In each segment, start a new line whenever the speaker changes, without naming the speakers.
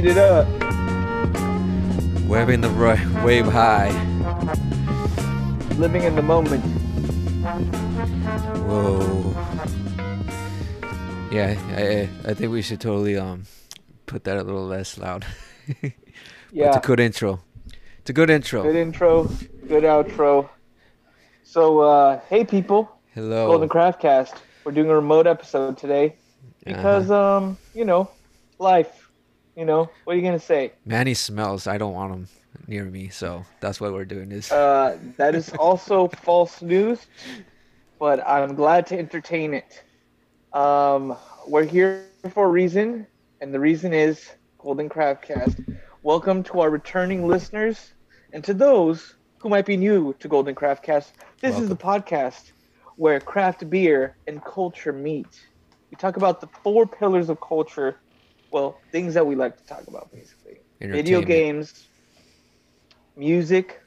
Beat it up.
Waving the ri- wave high.
Living in the moment.
Whoa. Yeah, I I think we should totally um put that a little less loud.
Yeah.
It's a good intro. It's a good intro.
Good intro. Good outro. So, uh, hey people,
Hello.
Golden Craft Cast. We're doing a remote episode today because,
Uh-huh.
um, you know, life. You know, what are you gonna say?
Manny smells. I don't want him near me, so that's why we're doing this.
Uh, that is also false news, but I'm glad to entertain it. Um, we're here for a reason, and the reason is Golden Craft Cast. Welcome to our returning listeners, and to those who might be new to Golden Craft Cast. This is the podcast where craft beer and culture meet. We talk about the four pillars of culture, well, things that we like to talk about, basically video games, music,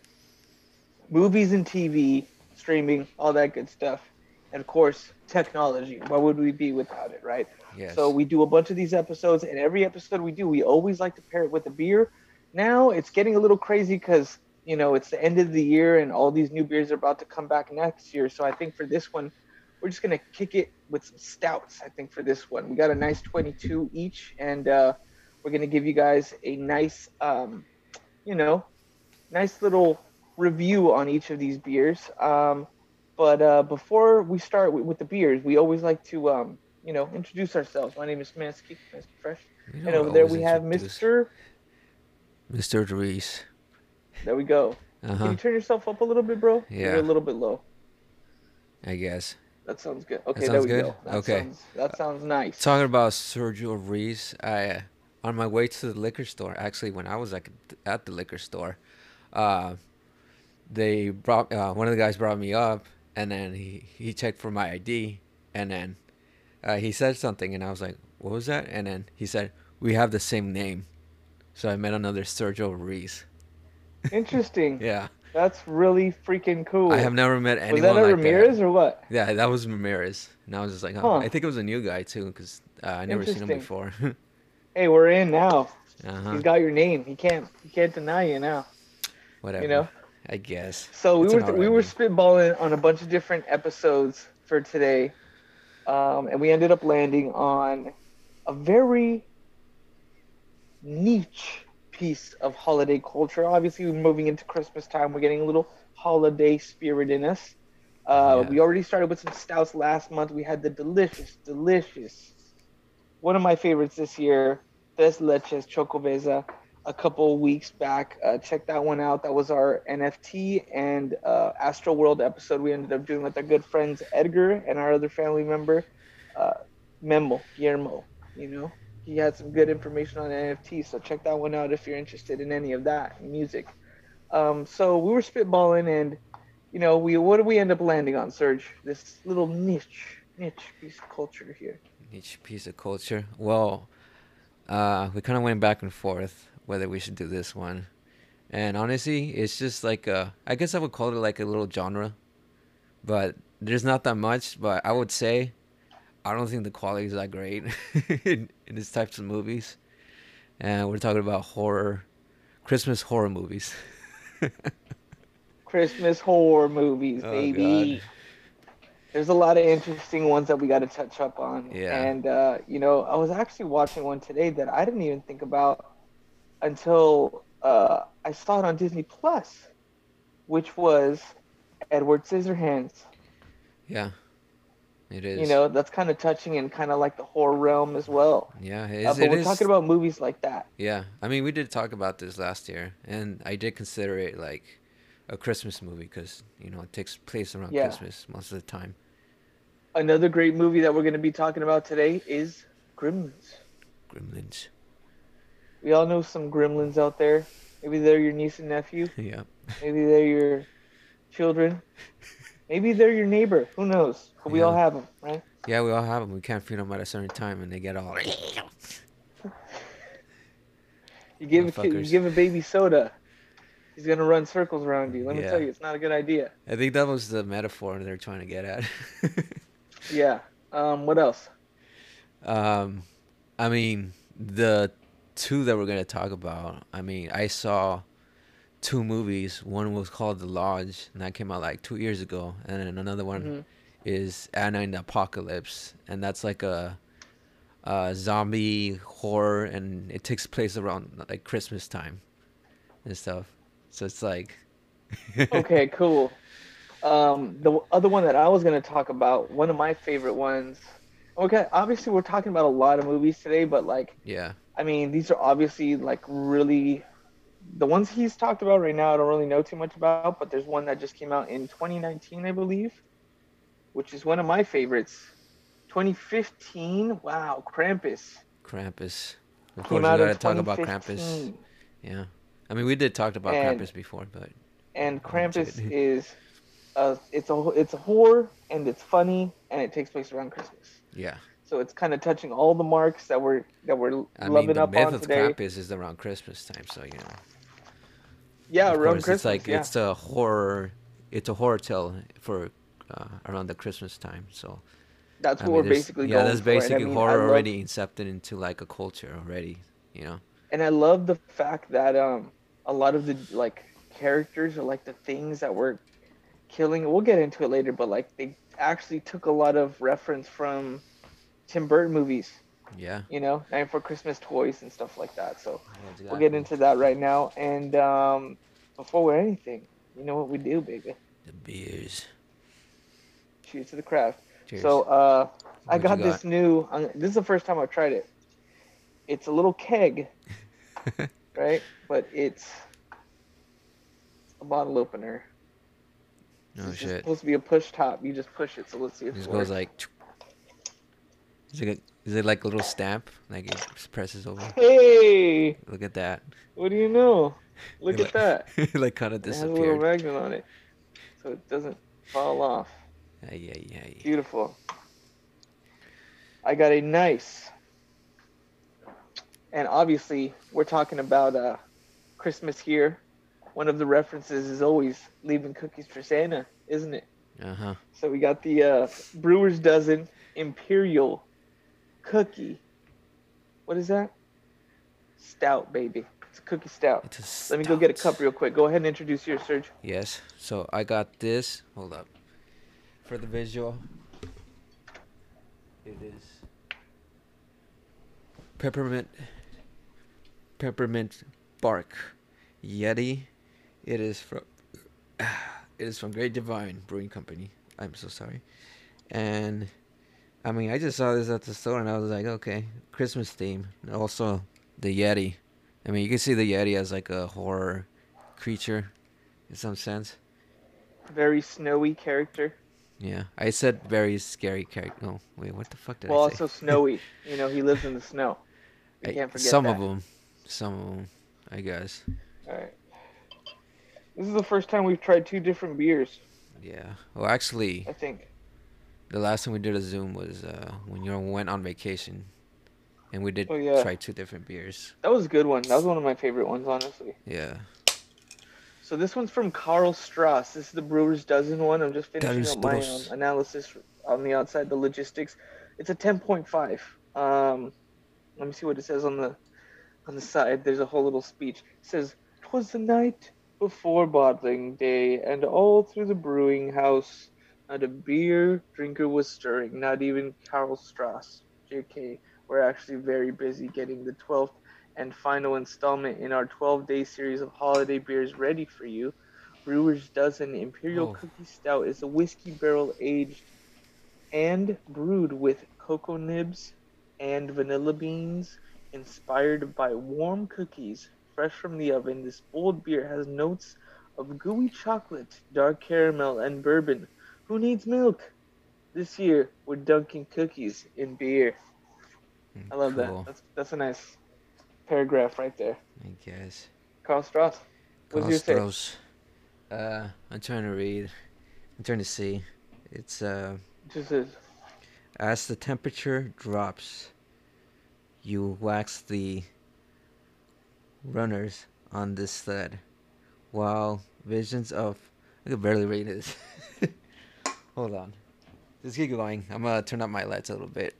movies and TV, streaming, all that good stuff. And of course, technology. Why would we be without it, right?
Yes.
So we do a bunch of these episodes, and every episode we do, we always like to pair it with a beer. Now it's getting a little crazy because you know it's the end of the year, and all these new beers are about to come back next year. So I think for this one, we're just gonna kick it with some stouts. I think for this one, we got a nice 22 each, and uh, we're gonna give you guys a nice, um, you know, nice little review on each of these beers. Um, but uh, before we start with, with the beers, we always like to, um, you know, introduce ourselves. My name is Smansky, Mr. Fresh, and over there we have Mr.
Mr. Dries.
There we go.
Uh
Can you turn yourself up a little bit, bro?
Yeah.
You're a little bit low.
I guess.
That sounds good. Okay, there
sounds
we
good?
go. That
Okay.
Sounds, that sounds nice.
Talking about Sergio Reese, I uh, on my way to the liquor store. Actually, when I was like at the liquor store, uh, they brought uh, one of the guys brought me up, and then he he checked for my ID, and then uh, he said something, and I was like, "What was that?" And then he said, "We have the same name," so I met another Sergio Reese.
Interesting.
Yeah,
That's really freaking cool.
I have never met
Was
anyone
that a
like
Ramirez or what?
Yeah, that was Ramirez, and I was just like, oh,
Huh.
I think it was a new guy too, because uh, I never seen him before.
Hey, we're in now.
uh-huh.
He's got your name. He can't. He can't deny you now.
Whatever.
You know?
I guess.
So we
It's
were we were spitballing on a bunch of different episodes for today, um, and we ended up landing on a very niche piece of holiday culture. Obviously, we're moving into Christmas time. We're getting a little holiday spirit in us. Uh,
Yeah.
We already started with some stouts last month. We had the delicious, delicious, one of my favorites this year, Tres Leches Chocoveza a couple weeks back. Uh, check that one out. That was our NFT and uh, Astro World episode we ended up doing with our good friends Edgar and our other family member, uh, Memo, Guillermo. You know, he had some good information on NFT, so check that one out if you're interested in any of that music. Um, so we were spitballing, and you know, we what do we end up landing on, Serge? This little niche, niche piece of culture here.
Each piece of culture. Well, uh, we kind of went back and forth whether we should do this one, and honestly, it's just like uh, I guess I would call it like a little genre, but there's not that much. But I would say, I don't think the quality is that great in, in these types of movies, and we're talking about horror, Christmas horror movies.
Christmas horror movies,
Oh,
baby.
God.
There's a lot of interesting ones that we got to touch up on.
Yeah.
And, uh, you know, I was actually watching one today that I didn't even think about until uh, I saw it on Disney Plus, which was Edward Scissorhands.
Yeah, it is.
You know, that's kind of touching and kind of like the horror realm as well.
Yeah, it
Uh, but
it
we're
is-
talking about movies like that.
Yeah, I mean, we did talk about this last year, and I did consider it like a Christmas movie because you know it takes place around
Yeah.
Christmas most of the time.
Another great movie that we're going to be talking about today is Gremlins.
Gremlins.
We all know some gremlins out there. Maybe they're your niece and nephew.
Yeah.
Maybe they're your children. Maybe they're your neighbor. Who knows? But we all have them, right?
Yeah, we all have them. We can't feed them at a certain time, and they get all.
You give a you give a baby soda, he's gonna run circles around you. Let me tell you, it's not a good idea.
I think that was the metaphor they're trying to get at.
Yeah. Um. What else?
um, I mean, the two that we're gonna talk about. I mean, I saw two movies. One was called The Lodge, and that came out like two years ago, and then another one
Mhm.
is Anna and the Apocalypse, and that's like a, a zombie horror, and it takes place around like Christmas time and stuff. So it's like,
Okay, cool. Um, the other one that I was gonna talk about, one of my favorite ones. Okay, obviously we're talking about a lot of movies today, but like,
yeah,
I mean, these are obviously like really the ones he's talked about right now. I don't really know too much about, but there's one that just came out in 2019, I believe, which is one of my favorites. 2015. Wow, Krampus
Krampus. Of course, we gotta talk about
2015.
Krampus. Yeah, I mean, we did talk about
And-
Krampus before, but
and Krampus is uh, it's a it's a horror and it's funny and it takes place around Christmas.
yeah.
So it's kind of touching all the marks that we're that we're
I mean,
loving
the
up
myth
on
of
today.
Krampus is around Christmas time, so you know.
Yeah,
of
around
course,
Christmas.
it's like
yeah.
it's a horror. It's a horror tale for uh, around the Christmas time. So
that's
I
what
mean,
we're basically
yeah, that's
for. And I
basically
mean,
horror
love-
already incepted into like a culture already. You know.
and I love the fact that um a lot of the like characters are like the things that were killing. We'll get into it later, but like they actually took a lot of reference from Tim Burton movies.
Yeah.
You know, Night for Christmas toys and stuff like that. So
Exactly.
we'll get into that right now. And um, before we're anything, you know what we do, baby?
the beers.
Cheers to the craft.
Cheers.
So uh, I
you
got this new. uh, This is the first time I've tried it. It's a little keg, right? But it's a bottle opener.
oh
it's
shit!
supposed to be a push top. You just push it. So let's see if
It
it
just
works.
goes like. Is it, is it like a little stamp? Like it presses over.
Hey,
Look at that.
what do you know? Look
It
at that.
like, kind of
It has a little
disappeared.
magnet on it, so it doesn't fall off.
Yeah, yeah, yeah.
Beautiful. I got a nice, and obviously we're talking about uh, Christmas here. One of the references is always leaving cookies for Santa, isn't it?
Uh huh.
So we got the uh, Brewer's Dozen Imperial Cookie. What is that? Stout, baby. It's a cookie stout.
It's a
Let me go get a cup real quick. Go ahead and introduce your Serge.
Yes. So I got this. Hold up. For the visual, it is peppermint peppermint bark Yeti. It is from it is from Great Divine Brewing Company. I'm so sorry. And I mean, I just saw this at the store and I was like, okay, Christmas theme. Also the Yeti. I mean, you can see the Yeti as like a horror creature in some sense.
Very snowy character.
Yeah, I said very scary character. No, wait, what the fuck did
Well,
I say?
Well, also snowy. You know, he lives in the snow. You
I-
can't forget
some
that.
of them, some of them, I guess.
All right. This is the first time we've tried two different beers.
Yeah. Well, actually,
I think.
The last time we did a Zoom was uh, when you went on vacation, and we did
Oh, yeah.
try two different beers.
That was a good one. That was one of my favorite ones, honestly.
Yeah.
So this one's from Karl Strauss. This is the Brewer's Dozen one. I'm just finishing up my um, analysis on the outside, the logistics. It's a 10.5. Um, let me see what it says on the on the side. There's a whole little speech. It says, "Twas the night before bottling day, and all through the brewing house, not a beer drinker was stirring. Not even Karl Strauss, J.K. We're actually very busy getting the 12th and final installment in our 12 day series of holiday beers ready for you. Brewer's Dozen Imperial
Oh.
Cookie Stout is a whiskey barrel aged and brewed with cocoa nibs and vanilla beans, inspired by warm cookies fresh from the oven. This bold beer has notes of gooey chocolate, dark caramel, and bourbon. Who needs milk? This year, we're dunking cookies in beer. I love
Cool.
that. That's that's a nice paragraph right there.
I guess.
Karl Strauss. What's Karl?
Strauss. Uh, I'm trying to read. I'm trying to see. It's uh,
Just says,
as the temperature drops, you wax the runners on this sled, while visions of I can barely read this. Hold on, just keep going. I'm gonna turn up my lights a little bit.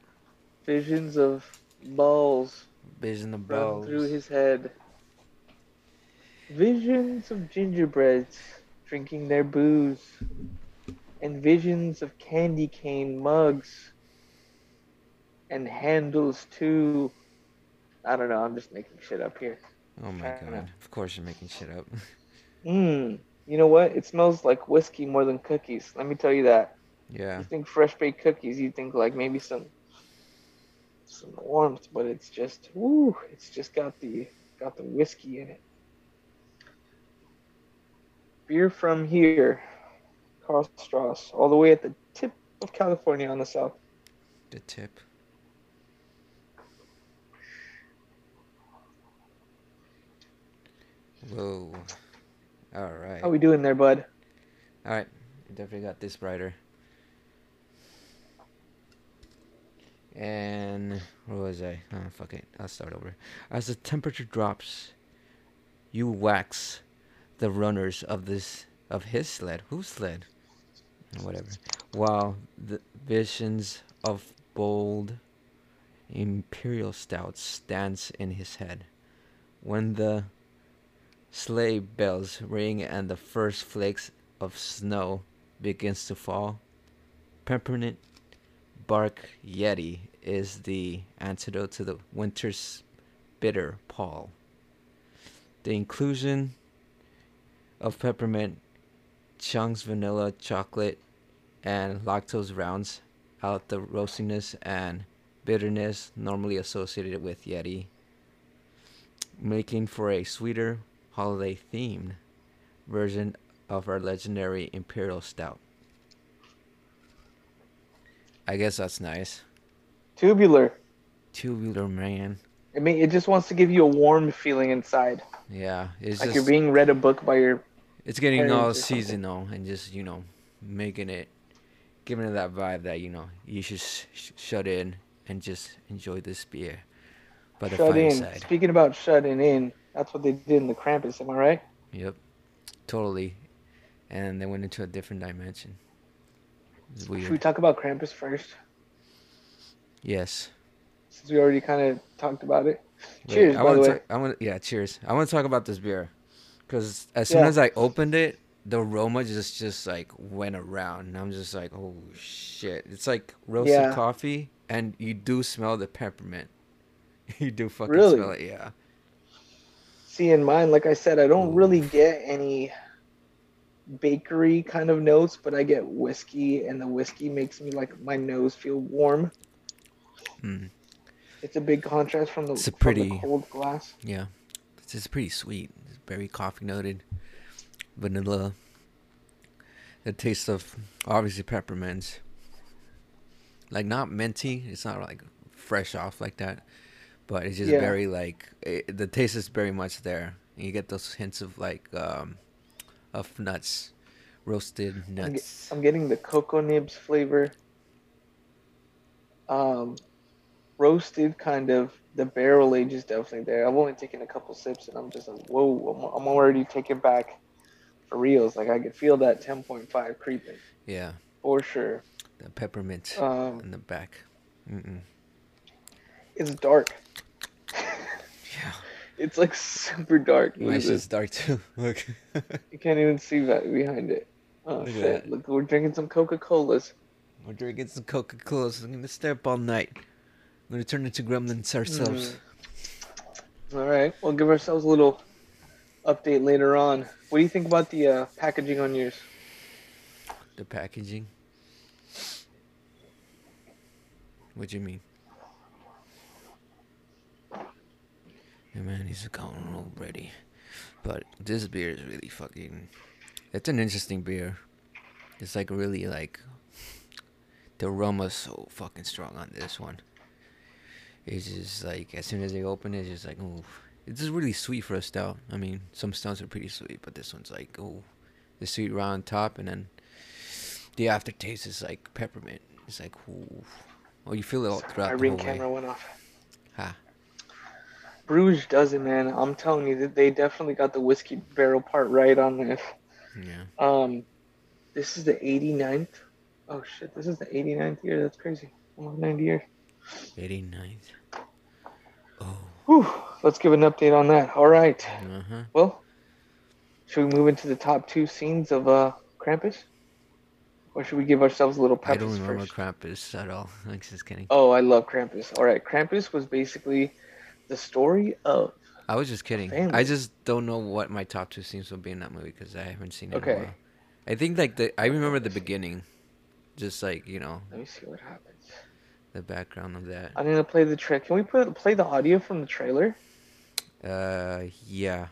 visions of balls
Vision of balls.
through his head. Visions of gingerbreads drinking their booze, and visions of candy cane mugs and handles too. I don't know. I'm just making shit up here.
Oh my god. Of course you're making shit up.
Mmm. You know what? It smells like whiskey more than cookies. Let me tell you that.
yeah.
You think fresh baked cookies, you think like maybe some some warmth, but it's just woo, it's just got the got the whiskey in it. Beer from here, Karl Strauss, all the way at the tip of California on the south.
The tip. Whoa. All right.
How we doing there, bud?
All right. Definitely got this brighter. And where was I? Oh, fuck it. I'll start over. As the temperature drops, you wax the runners of this of his sled. Whose sled? Whatever. While the visions of bold imperial stouts dance in his head. When the sleigh bells ring and the first flakes of snow begins to fall, peppermint bark yeti is the antidote to the winter's bitter pall. The inclusion of peppermint, chunks vanilla chocolate, and lactose rounds out the roastiness and bitterness normally associated with Yeti, making for a sweeter, holiday themed version of our legendary Imperial Stout. I guess that's nice.
Tubular.
Tubular man.
I mean, it just wants to give you a warm feeling inside,
Yeah, it's
like
just
you're being read a book by your.
it's getting all seasonal and just you know making it, giving it that vibe that you know you should sh- sh- shut in and just enjoy this beer by the
shut in. Speaking about shutting in, that's what they did in the Krampus. Am I right?
Yep, totally. And they went into a different dimension.
Should we talk about Krampus first,
Yes.
since we already kind of talked about it?
Wait,
Cheers,
I
by the way.
talk- I want yeah, cheers. I want to talk about this beer because as soon
Yeah.
as I opened it, the aroma just just like went around, and I'm just like, oh shit! It's like roasted
Yeah.
coffee, and you do smell the peppermint. you do fucking
Really?
smell it, yeah.
See, in mine, like I said, I don't really get any bakery kind of notes, but I get whiskey, and the whiskey makes me like my nose feel warm.
Mm,
It's a big contrast from the,
It's a pretty-
the cold glass.
yeah, it's just pretty sweet. It's very coffee noted, vanilla. The taste of obviously peppermints. Like not minty. It's not like fresh off like that, but it's just
Yeah.
very like it, the taste is very much there. And you get those hints of like um, of nuts, roasted
I'm, ge-
nuts.
I'm getting the cocoa nibs flavor. Um, roasted kind of the barrel age is definitely there. I've only taken a couple sips, and I'm just like, whoa! I'm, I'm already taken back for reals. Like I could feel that 10.5 creeping
Yeah,
for sure.
the peppermint
Um,
in the back. Mm-mm.
it's dark.
Yeah,
It's like super dark.
My shit's dark too. Look.
You can't even see that behind it. Oh
Look
shit! Look, we're drinking some Coca Colas.
We're drinking some Coca Colas. I'm gonna stay up all night. I'm gonna turn into gremlins ourselves.
All right, we'll give ourselves a little update later on. What do you think about the uh, packaging on yours?
The packaging. What do you mean? Yeah, man, he's going already. But this beer is really fucking. It's an interesting beer. It's like really like. The rum aroma's so fucking strong on this one. It's just like as soon as they open it, it's just like ooh. It's just really sweet for a stout. I mean, some stouts are pretty sweet, but this one's like oh, the sweet round top, and then the aftertaste is like peppermint. It's like ooh. Oh, you feel it all
My
throughout the
ring
whole way.
camera went off.
Ha.
Brewer's Dozen, man. I'm telling you that they definitely got the whiskey barrel part right on this.
Yeah.
Um, this is the 89th. Oh shit, this is the 89th year. That's crazy. Almost 90 years.
89th. Oh.
Whew, let's give an update on that. All right.
Uh-huh.
Well, should we move into the top two scenes of uh, Krampus? Or should we give ourselves a little
I
Krampus
don't remember
first?
Krampus at all. I'm just kidding.
Oh, I love Krampus. All right, Krampus was basically the story of.
I was just kidding. I just don't know what my top two scenes will be in that movie because I haven't seen it.
Okay.
In a while. I think like the I remember the beginning, just like you know
Let me see what happens.
the background of that.
I'm gonna play the trick. Can we put play the audio from the trailer?
Uh, yeah,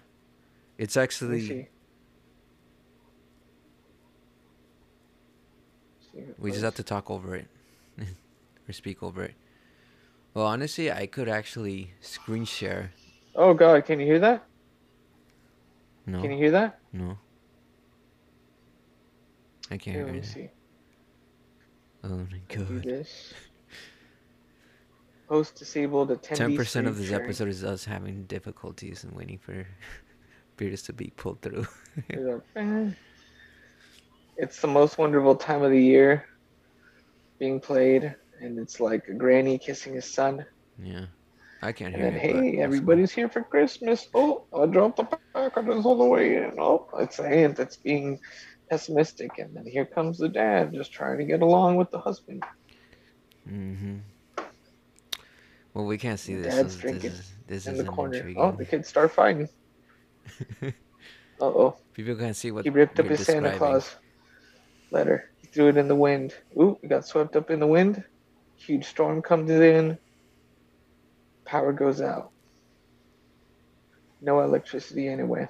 it's actually
see. See
we just have to talk over it or speak over it. Well, honestly, I could actually screen share.
Oh God, can you hear that?
No,
Can you hear that?
no, I can't
Here,
hear
let me see.
Oh my god.
this. Host disabled. Attendee
Ten percent of this
sharing.
episode is us having difficulties and waiting for Beardus to be pulled through.
Here's our fan. It's the most wonderful time of the year being played, and it's like a granny kissing his son.
yeah, I can't
And
hear
then,
it.
hey, everybody's here for Christmas. Oh, I dropped the packages all the way in. Oh, it's a aunt that's being pessimistic. And then here comes the dad just trying to get along with the husband.
Mm-hmm. Well, we can't see this.
dad's
so
drinking
this is this
in the corner.
intriguing.
Oh, the kids start fighting. Uh oh.
People can't see what
He ripped up his Santa. Claus letter. He threw it in the wind. Ooh, it got swept up in the wind. Huge storm comes in. Power goes out. No electricity anyway.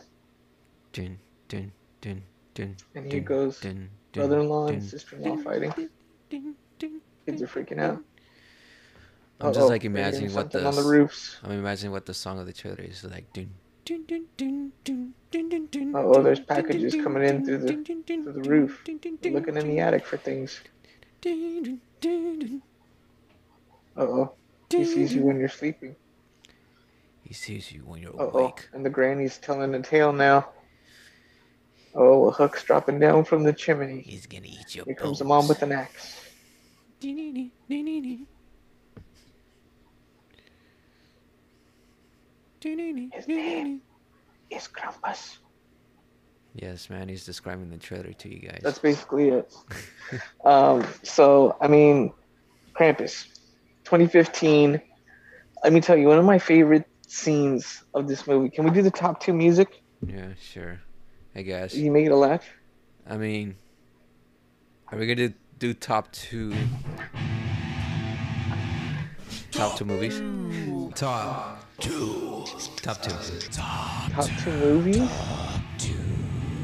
Dun, dun, dun, dun,
And here
dun,
goes
dun, dun,
brother-in-law and sister-in-law
dun,
fighting.
dun, dun,
Kids are freaking out.
I'm just
Uh-oh,
like imagining what the
on the roofs.
I'm imagining what the song of the trailer is like. Dun, dun, dun, dun, dun, dun, dun, dun,
Uh-oh, there's packages coming in through the- through the roof. They're looking in the attic for things.
dun, dun, dun, dun,
Uh oh. He sees you when you're sleeping.
He sees you when you're
Uh oh.
awake.
And the granny's telling a tale now. Oh, a hook's dropping down from the chimney.
He's gonna eat your
Here comes the mom with an axe. His name is Krampus.
Yes, man, he's describing the trailer to you guys.
That's basically it. um, so, I mean, Krampus, 2015. Let me tell you, one of my favorite scenes of this movie. Can we do the top two music?
yeah, sure. I guess.
You make it a laugh.
I mean, are we gonna do top two? Top two movies? Top two. Top two.
Top two movies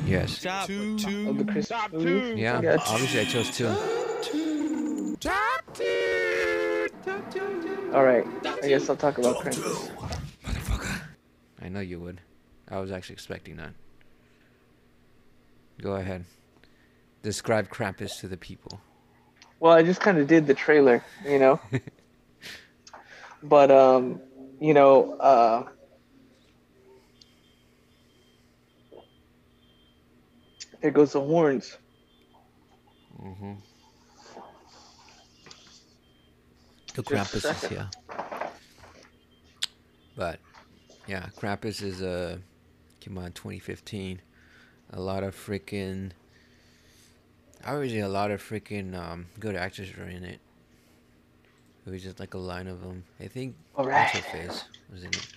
Yes.
Top two.
of the Christmas movies.
Yeah.
Yes.
Obviously, I chose two.
All right. I guess I'll talk about Krampus.
Motherfucker. I know you would. I was actually expecting that. Go ahead. Describe Krampus to the people.
Well, I just kind of did the trailer, you know. but um, you know, uh, there goes the horns.
Mm-hmm.
A
Krampus is here. But yeah, Krampus is uh came out in 2015. A lot of freaking obviously a lot of freaking um good actors were in it. It was just like a line of them. I think
All right.
face was in it.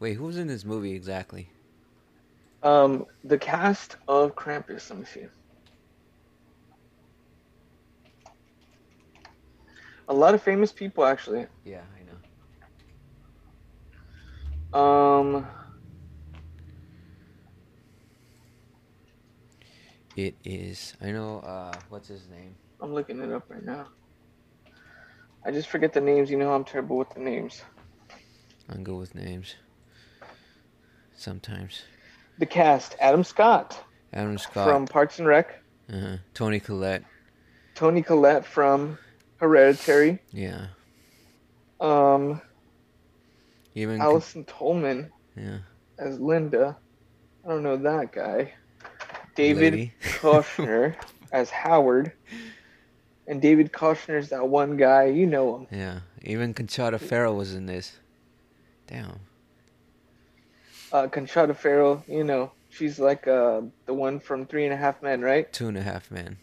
Wait, who was in this movie exactly?
Um, the cast of Krampus. Let me see. A lot of famous people, actually.
Yeah, I know.
Um,
It is. I know. Uh, what's his name?
I'm looking it up right now. I just forget the names. You know, I'm terrible with the names.
I'm good with names. Sometimes.
The cast: Adam Scott
Adam Scott.
from Parks and Rec,
Uh-huh. Toni Collette.
Toni Collette from Hereditary,
Yeah.
um,
Even.
Allison Tolman
yeah.
as Linda. I don't know that guy. David
Lady.
Koechner as Howard. And David Koechner's that one guy, you know him.
Yeah. Even Conchata Ferrell was in this. Damn.
Uh, Conchata Ferrell, you know, she's like uh the one from Three and a Half Men, right?
Two and a half men.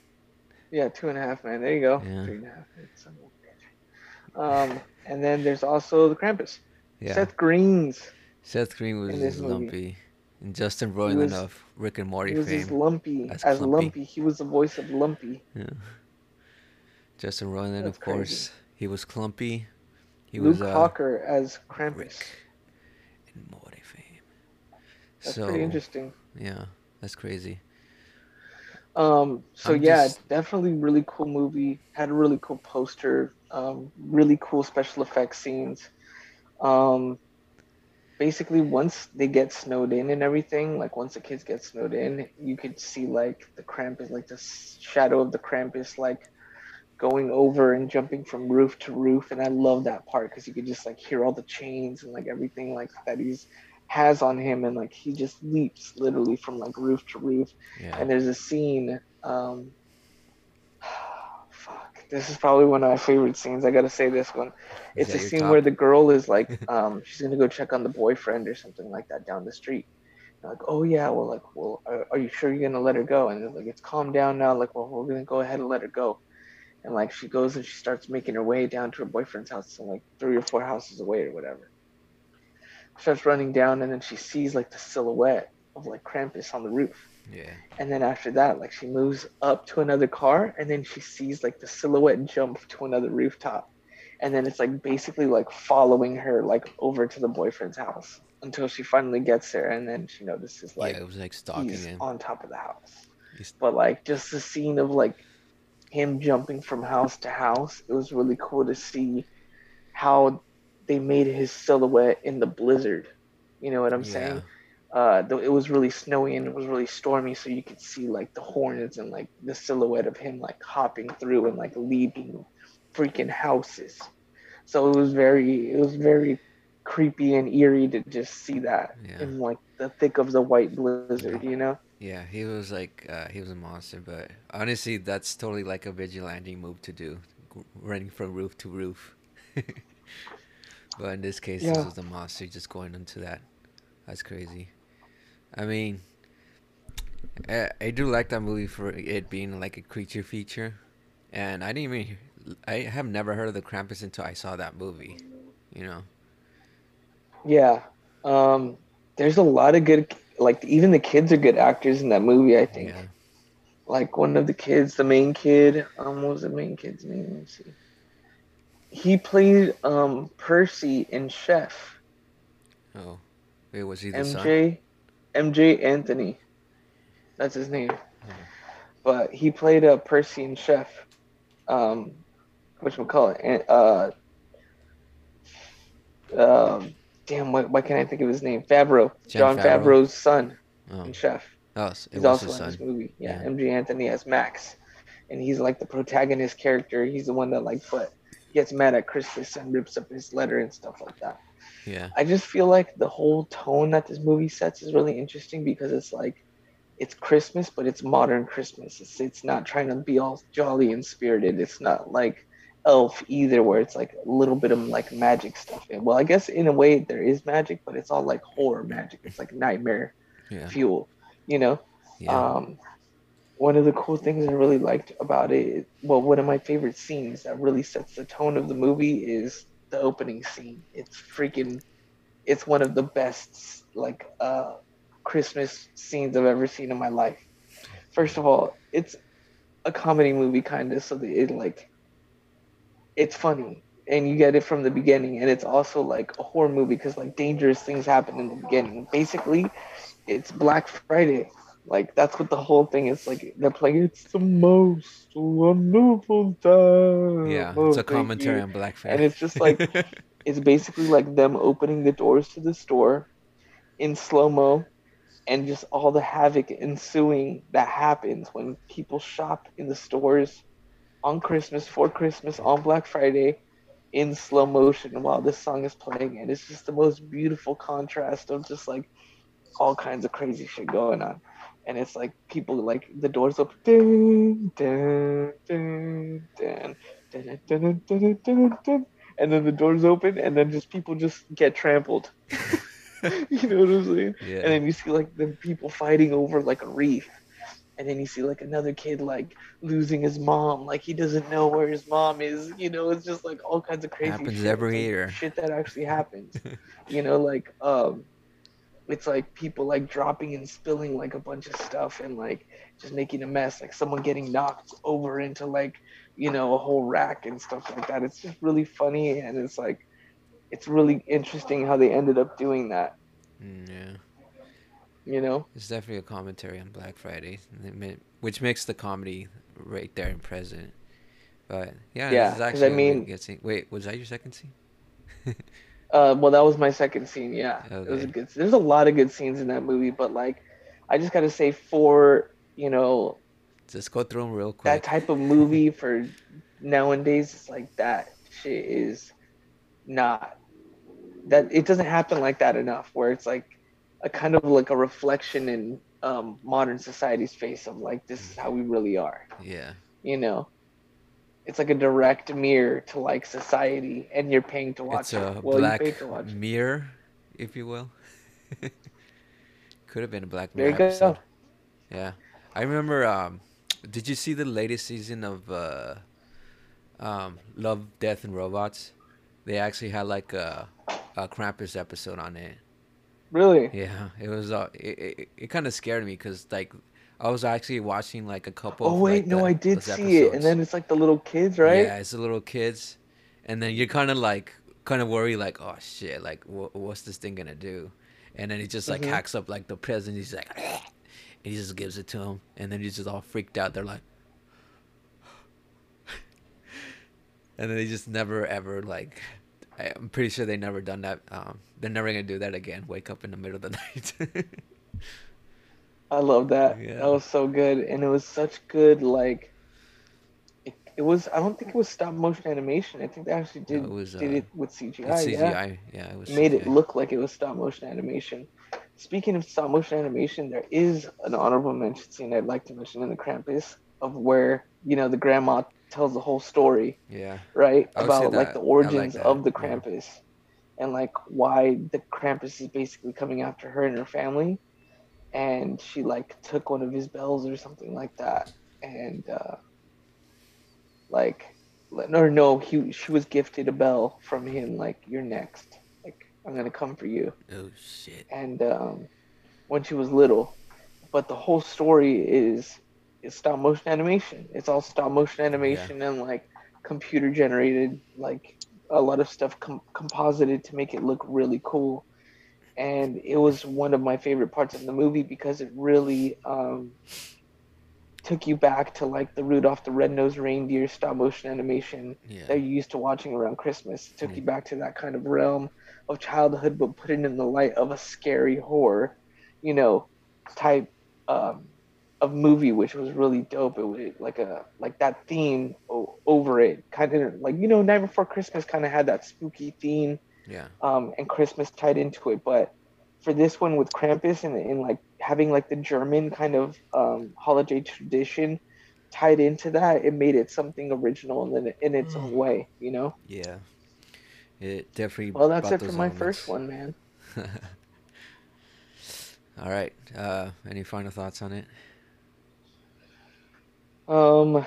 Yeah, Two and a Half man. There you go.
Yeah.
Three and a Half Men. son of a bitch. Um, and then there's also the Krampus.
Yeah.
Seth Green's.
Seth Green was
movie.
lumpy. And Justin Roiland of Rick and Morty
He was
fame.
as lumpy
As
as,
Clumpy.
lumpy. He was the voice of Lumpy.
Yeah. Justin Roiland,
That's
of course. He was clumpy. He
Luke
was uh,
Hawker as Krampus.
Rick and Morty fame.
That's
so
pretty interesting.
yeah, that's crazy.
Um, so
I'm
yeah,
just-
definitely really cool movie. Had a really cool poster. Um, really cool special effects scenes. Um, basically, once they get snowed in and everything, like once the kids get snowed in, you could see like the Krampus, like the shadow of the Krampus, like going over and jumping from roof to roof. And I love that part because you could just like hear all the chains and like everything like that he's has on him, and like he just leaps literally from like roof to roof.
Yeah.
and there's a scene um fuck this is probably one of my favorite scenes. I gotta say this one. It's a scene
top?
where the girl is like um she's gonna go check on the boyfriend or something like that down the street. And like oh yeah well like well are, are you sure you're gonna let her go? And like it's calmed down now. Like well we're gonna go ahead and let her go. And like she goes and she starts making her way down to her boyfriend's house and like three or four houses away or whatever starts running down and then she sees like the silhouette of like krampus on the roof
Yeah.
and then after that, like she moves up to another car, and then she sees like the silhouette jump to another rooftop, and then it's like basically like following her like over to the boyfriend's house until she finally gets there, and then she notices like
yeah, it was like stalking
he's
him.
on top of the house.
He's-
But like just the scene of like him jumping from house to house, it was really cool to see how they made his silhouette in the blizzard. You know what I'm saying?
Yeah.
uh though it was really snowy and it was really stormy so you could see like the hornets and like the silhouette of him like hopping through and like leaping freaking houses so it was very it was very creepy and eerie to just see that
Yeah.
in like the thick of the white blizzard you know
Yeah, he was like uh, he was a monster, but honestly, that's totally like a vigilante move to do, running from roof to roof. but in this case, this
Yeah.
was a monster just going into that. That's crazy. I mean, I, I do like that movie for it being like a creature feature, and I didn't even I have never heard of the Krampus until I saw that movie. You know.
yeah um there's a lot of good like even the kids are good actors in that movie i think
Yeah.
like one of the kids, the main kid. Um, what was the main kid's name? Let me see. He played um Percy in Chef.
Oh, wait, was he the son?
MJ, Emjay Anthony. That's his name. But he played uh, Percy in Chef. Um, what we call it? Uh, um, damn, why, why can't I think of his name? Favreau.
Jon
John
Favreau?
Favreau's son
Oh,
in Chef.
oh, s- it
He's
was
also
his
in
son.
this movie. Yeah,
Yeah.
Emjay Anthony as Max, and he's like the protagonist character. He's the one that like but gets mad at Christmas and rips up his letter and stuff like that.
Yeah.
I just feel like the whole tone that this movie sets is really interesting because it's like it's Christmas, but it's modern Christmas. It's it's not trying to be all jolly and spirited. It's not like Elf either, where it's like a little bit of like magic stuff. And well, I guess in a way there is magic, but it's all like horror magic. It's like nightmare
Yeah.
fuel, you know.
Yeah.
Um, one of the cool things I really liked about it, well, one of my favorite scenes that really sets the tone of the movie is the opening scene. It's freaking, it's one of the best like uh, Christmas scenes I've ever seen in my life. First of all, it's a comedy movie kind of, so that it like, it's funny and you get it from the beginning, and it's also like a horror movie because like dangerous things happen in the beginning. Basically, it's Black Friday. Like that's what the whole thing is. Like they're playing. It's the most wonderful time.
yeah. It's oh,
a
commentary
year."
on Black
Oh, And it's just like- It's basically like them opening the doors to the store in slow mo, and just all the havoc ensuing that happens when people shop in the stores on Christmas, for Christmas, on Black Friday, in slow motion while this song is playing, and it's just the most beautiful contrast of just like all kinds of crazy shit going on. And it's like people like the doors open, dun, dun, dun, dun, dun, dun, dun, dun, dun, dun, dun, and then the doors open, and then just people just get trampled. you know what I'm saying?
Yeah.
And then you see like the people fighting over like a reef, and then you see like another kid like losing his mom, like he doesn't know where his mom is. You know, it's just like all kinds of crazy.
Happens
shit.
every year.
Shit that actually happens. you know, like um, it's like people like dropping and spilling like a bunch of stuff and like just making a mess, like someone getting knocked over into like you know a whole rack and stuff like that. It's just really funny and it's like it's really interesting how they ended up doing that.
Mm, yeah.
You know.
It's definitely a commentary on Black Friday, and it ma- which makes the comedy right there and present. But yeah,
Yeah,
this is
I
actually really
mean-
Wait, was that your second scene?
Uh, well, that was my second scene. Yeah, it was a good. There's a lot of good scenes in that movie, but like, I just gotta say, for you know
Just go through them real quick.
that type of movie for nowadays, it's like that shit is not that it doesn't happen like that enough. Where it's like a kind of like a reflection in um, modern society's face of like this is how we really are.
Yeah,
You know, it's like a direct mirror to like society, and you're paying to watch
it's a
it. Well,
black
you to watch it.
mirror, if you will. Could have been a Black
There
Mirror
you go.
episode. Yeah, I remember. Um, did you see the latest season of uh, um, Love, Death, and Robots? They actually had like a, a Krampus episode on it.
Really?
Yeah, it was. Uh, it it, it kind of scared me because like I was actually watching like a couple.
Oh wait,
like,
no,
the-
I did see it, and then it's like the little kids, right?
Yeah, it's the little kids, and then you're kind of like kind of worried, like, oh shit, like wh- what's this thing gonna do? And then he just like
Mhm.
hacks up like the president. He's like, and he just gives it to him, and then he's just all freaked out. They're like, and then they just never ever like. I'm pretty sure they never done that. Um, they're never gonna do that again. Wake up in the middle of the night.
I love that.
Yeah.
That was so good, and it was such good like. It, it was. I don't think it was stop motion animation. I think they actually did
it was,
did
uh,
it with CGI.
it's
Yeah,
Yeah, it was
made it look like it was stop motion animation. Speaking of stop motion animation, there is an honorable mention scene I'd like to mention in the Krampus of where you know the grandma tells the whole story
Yeah,
right?
I would say
About like the origins
like
of the
yeah.
Krampus and like why the Krampus is basically coming after her and her family. And she like took one of his bells or something like that. And uh like no, he she was gifted a bell from him, like, you're next. Like, I'm gonna come for you
oh shit.
and um, when she was little. But the whole story is is stop motion animation. It's all stop motion animation and like computer generated, like a lot of stuff com- composited to make it look really cool. And it was one of my favorite parts of the movie because it really um, took you back to like the Rudolph the Red-Nosed Reindeer stop motion animation
Yeah.
that you're used to watching around Christmas. It took
Mm.
you back to that kind of realm of childhood, but put it in the light of a scary horror, you know, type um, of movie, which was really dope. It was like a like that theme o- over it, kind of like you know, Night Before Christmas kind of had that spooky theme,
Yeah.
um, and Christmas tied into it. But for this one with Krampus and, and like having like the German kind of um, holiday tradition tied into that, it made it something original and then in its own way, you know.
Yeah. It definitely.
Well, that's it for my
elements.
first one, man.
All right. Uh, any final thoughts on it?
Um,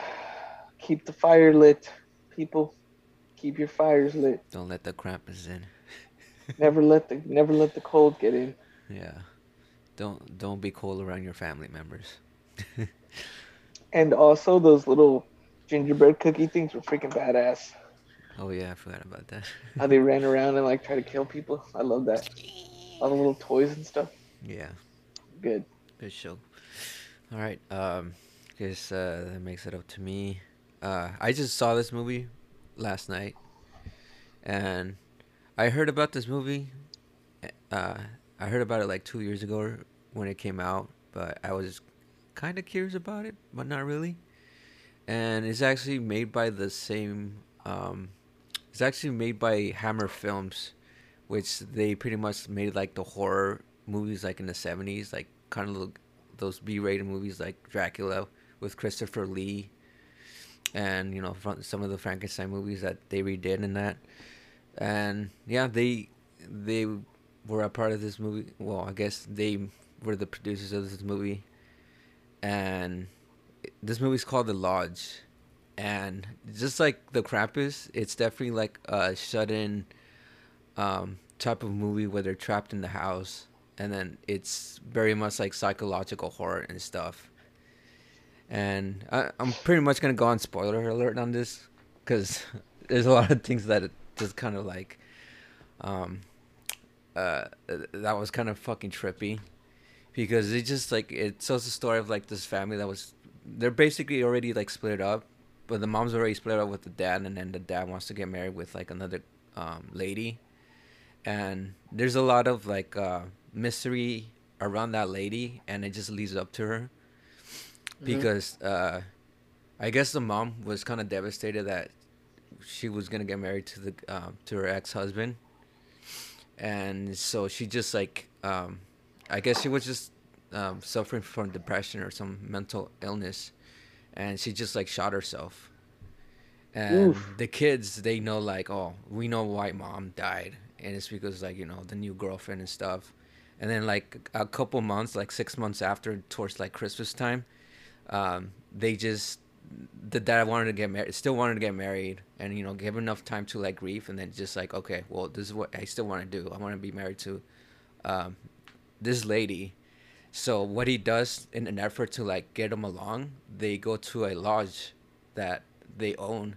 keep the fire lit, people. Keep your fires lit.
Don't let the Krampus in.
Never let the never let the cold get in.
Yeah. Don't don't be cold around your family members.
And also, those little gingerbread cookie things were freaking badass.
oh yeah, I forgot about that.
How they ran around and like try to kill people. I love that. All the little toys and stuff.
yeah.
Good.
Good show. All right. Um, guess uh, that makes it up to me. Uh, I just saw this movie last night, and I heard about this movie. Uh, I heard about it like two years ago when it came out, but I was kind of curious about it, but not really. And it's actually made by the same. Um, it's actually made by Hammer Films, which they pretty much made like the horror movies like in the 70s like kind of those b-rated movies like dracula with christopher lee and you know some of the frankenstein movies that they redid in that and yeah, they they were a part of this movie. Well, I guess they were the producers of this movie, and this movie's called The Lodge, and just like the Krampus, it's definitely like a shut-in um, type of movie where they're trapped in the house, and then it's very much like psychological horror and stuff. And I, I'm pretty much gonna go on spoiler alert on this, because there's a lot of things that just kind of like, um, uh, that was kind of fucking trippy, because it just like it tells the story of like this family that was, they're basically already like split up, but the mom's already split up with the dad, and then the dad wants to get married with like another um, lady, and there's a lot of like uh, mystery around that lady, and it just leads up to her,
Mhm.
because uh, I guess the mom was kind of devastated that she was gonna get married to the um, to her ex husband, and so she just like um, I guess she was just um, suffering from depression or some mental illness, and she just like shot herself. And
Oof.
the kids they know like oh we know why mom died and it's because like you know the new girlfriend and stuff, and then like a couple months like six months after towards like Christmas time, um, they just the dad wanted to get married, still wanted to get married, and you know, give enough time to like grief, and then just like, okay, well, this is what I still want to do. I want to be married to um, this lady. So what he does in an effort to like get them along, they go to a lodge that they own,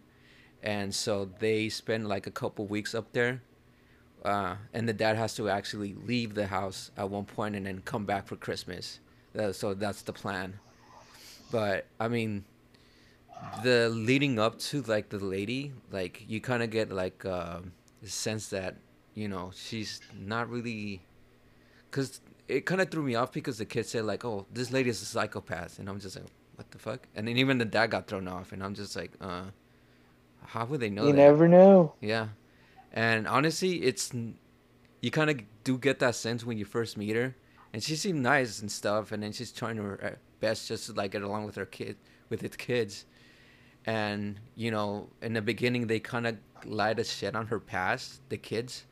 and so they spend like a couple weeks up there. Uh, and the dad has to actually leave the house at one point and then come back for Christmas. So that's the plan. But I mean, the leading up to like the lady like you kind of get like uh, a sense that you know she's not really because it kind of threw me off because the kid said like oh this lady is a psychopath and i'm just like what the fuck? And then even the dad got thrown off and i'm just like uh how would they know
you
that?
never know.
yeah. And honestly it's you kind of do get that sense when you first meet her. And she seemed nice and stuff and then she's trying her uh, best just to like get along with her kid with its kids and you know in the beginning they kind of lied a shit on her past the kids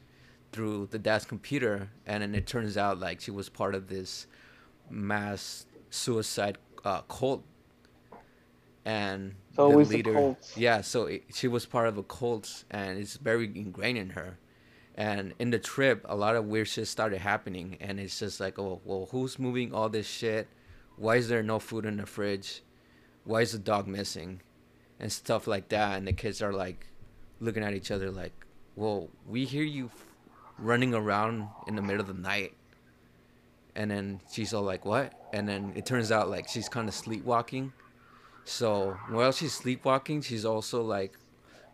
through the dad's computer. And then it turns out like she was part of this mass suicide uh, cult. And
always the cults.
yeah so it, she was part of a cult and it's very ingrained in her. And in the trip a lot of weird shit started happening and it's just like oh well who's moving all this shit? Why is there no food in the fridge? Why is the dog missing and stuff like that and the kids are like looking at each other like well we hear you f- running around in the middle of the night. And then she's all like what? And then it turns out like she's kind of sleepwalking. So while she's sleepwalking she's also like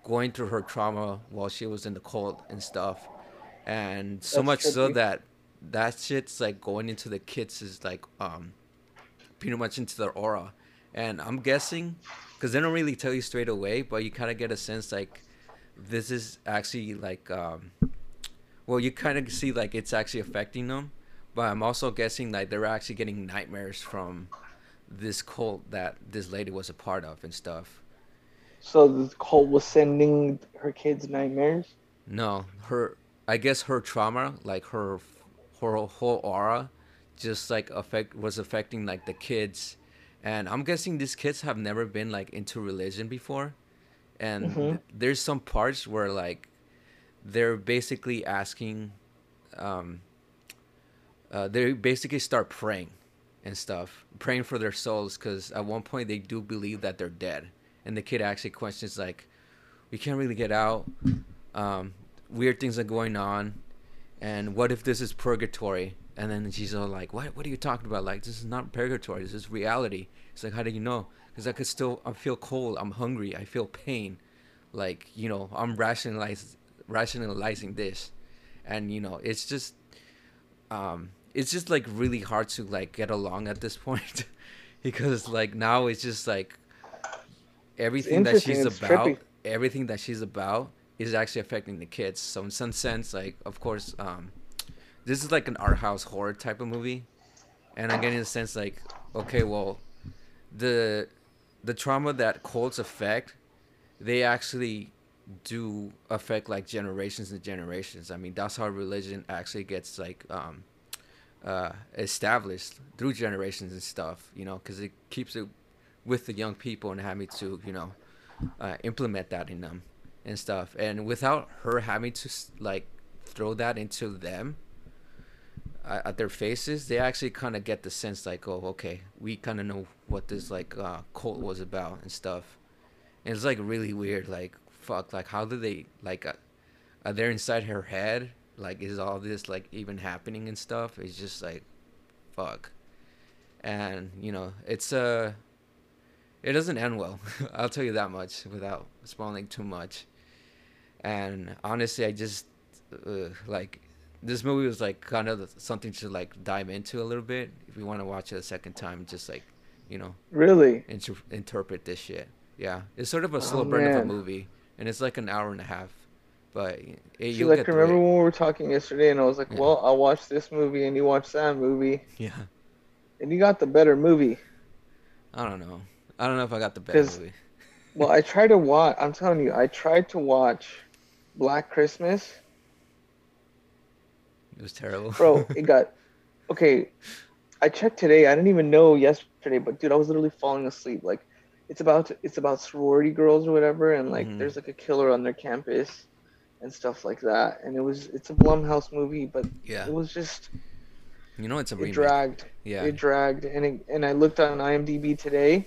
going through her trauma while she was in the cult and stuff. And so
That's
much so that that shit's like going into the kids is like um pretty much into their aura. And i'm guessing because they don't really tell you straight away but you kind of get a sense like this is actually like um well you kind of see like it's actually affecting them but i'm also guessing like they're actually getting nightmares from this cult that this lady was a part of and stuff
So the cult was sending her kids nightmares.
no her i guess her trauma like her her whole aura just like affect was affecting like the kids and i'm guessing these kids have never been like into religion before. And
Mhm.
th- there's some parts where like they're basically asking um uh, they basically start praying and stuff praying for their souls because at one point they do believe that they're dead. And the kid actually questions like we can't really get out. Um, weird things are going on. And what if this is purgatory and then she's all like what what are you talking about? Like this is not purgatory. This is reality. It's like how do you know? Because i could still i feel cold. I'm hungry. I feel pain. Like you know i'm rationalize, rationalizing this. And you know it's just um it's just like really hard to like get along at this point. Because like now it's just like everything that she's about
trippy.
everything that she's about is actually affecting the kids. So in some sense like of course um this is like an art house horror type of movie and i'm getting the sense like okay well the the trauma that cults affect they actually do affect like generations and generations. I mean, that's how religion actually gets like um, uh, established through generations and stuff. You know, because it keeps it with the young people and having to you know uh, implement that in them and stuff. And without her having to like throw that into them uh, at their faces, they actually kind of get the sense like, oh, okay, we kind of know what this like uh, cult was about and stuff. And it's like really weird. Like, fuck, like how do they like? Uh, are they inside her head? Like, is all this like even happening and stuff? It's just like, fuck. And you know, it's uh it doesn't end well. I'll tell you that much without spoiling too much. And honestly, I just uh, like this movie was like kind of something to like dive into a little bit if you want to watch it a second time. Just like you know,
really
inter- interpret this shit. Yeah, it's sort of a oh, slow oh, burn man. of a movie, and it's like an hour and a half. But
it, you like remember when we were talking yesterday, and I was like, yeah. "Well, I'll watch this movie, and you watch that movie."
Yeah.
And you got the better movie.
I don't know. I don't know if I got the best movie.
well, I tried to watch. I'm telling you, I tried to watch Black Christmas.
It was terrible,
bro. It got okay. I checked today. I didn't even know yesterday, but dude, I was literally falling asleep. Like, it's about it's about sorority girls or whatever, and like mm-hmm. there's like a killer on their campus and stuff like that. And it was it's a Blumhouse movie, but yeah, it was just
you know it's a
it dragged. Yeah, it dragged, and it, and I looked on IMDb today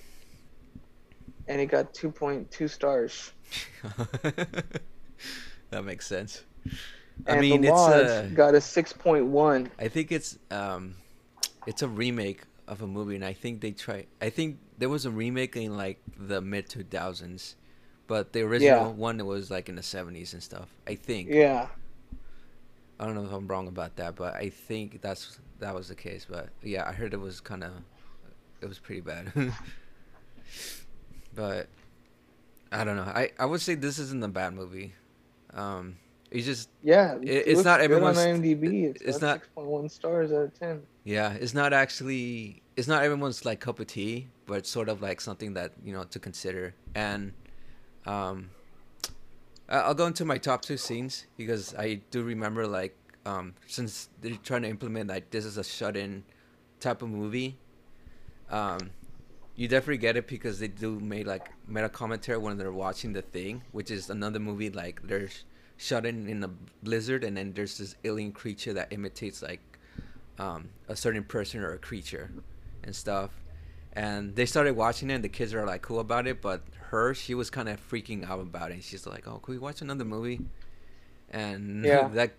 and it got 2.2 stars.
that makes sense.
I mean, it's a, got a 6.1.
I think it's um, it's a remake of a movie, and I think they try. I think there was a remake in like the mid 2000s, but the original yeah. one was like in the 70s and stuff. I think.
Yeah.
I don't know if I'm wrong about that, but I think that's that was the case. But yeah, I heard it was kind of, it was pretty bad. but I don't know. I, I would say this isn't a bad movie. Um, it's just
yeah.
It, it it's not everyone's.
On IMDb, it's, it's not six point one stars out of ten.
Yeah, it's not actually. It's not everyone's like cup of tea, but it's sort of like something that you know to consider. And um, I'll go into my top two scenes because I do remember like um, since they're trying to implement like this is a shut-in type of movie. Um, you definitely get it because they do make like meta commentary when they're watching the thing, which is another movie like they're shut in in a blizzard and then there's this alien creature that imitates like um, a certain person or a creature and stuff. And they started watching it and the kids are like cool about it, but her she was kind of freaking out about it. She's like, "Oh, can we watch another movie?" And yeah. that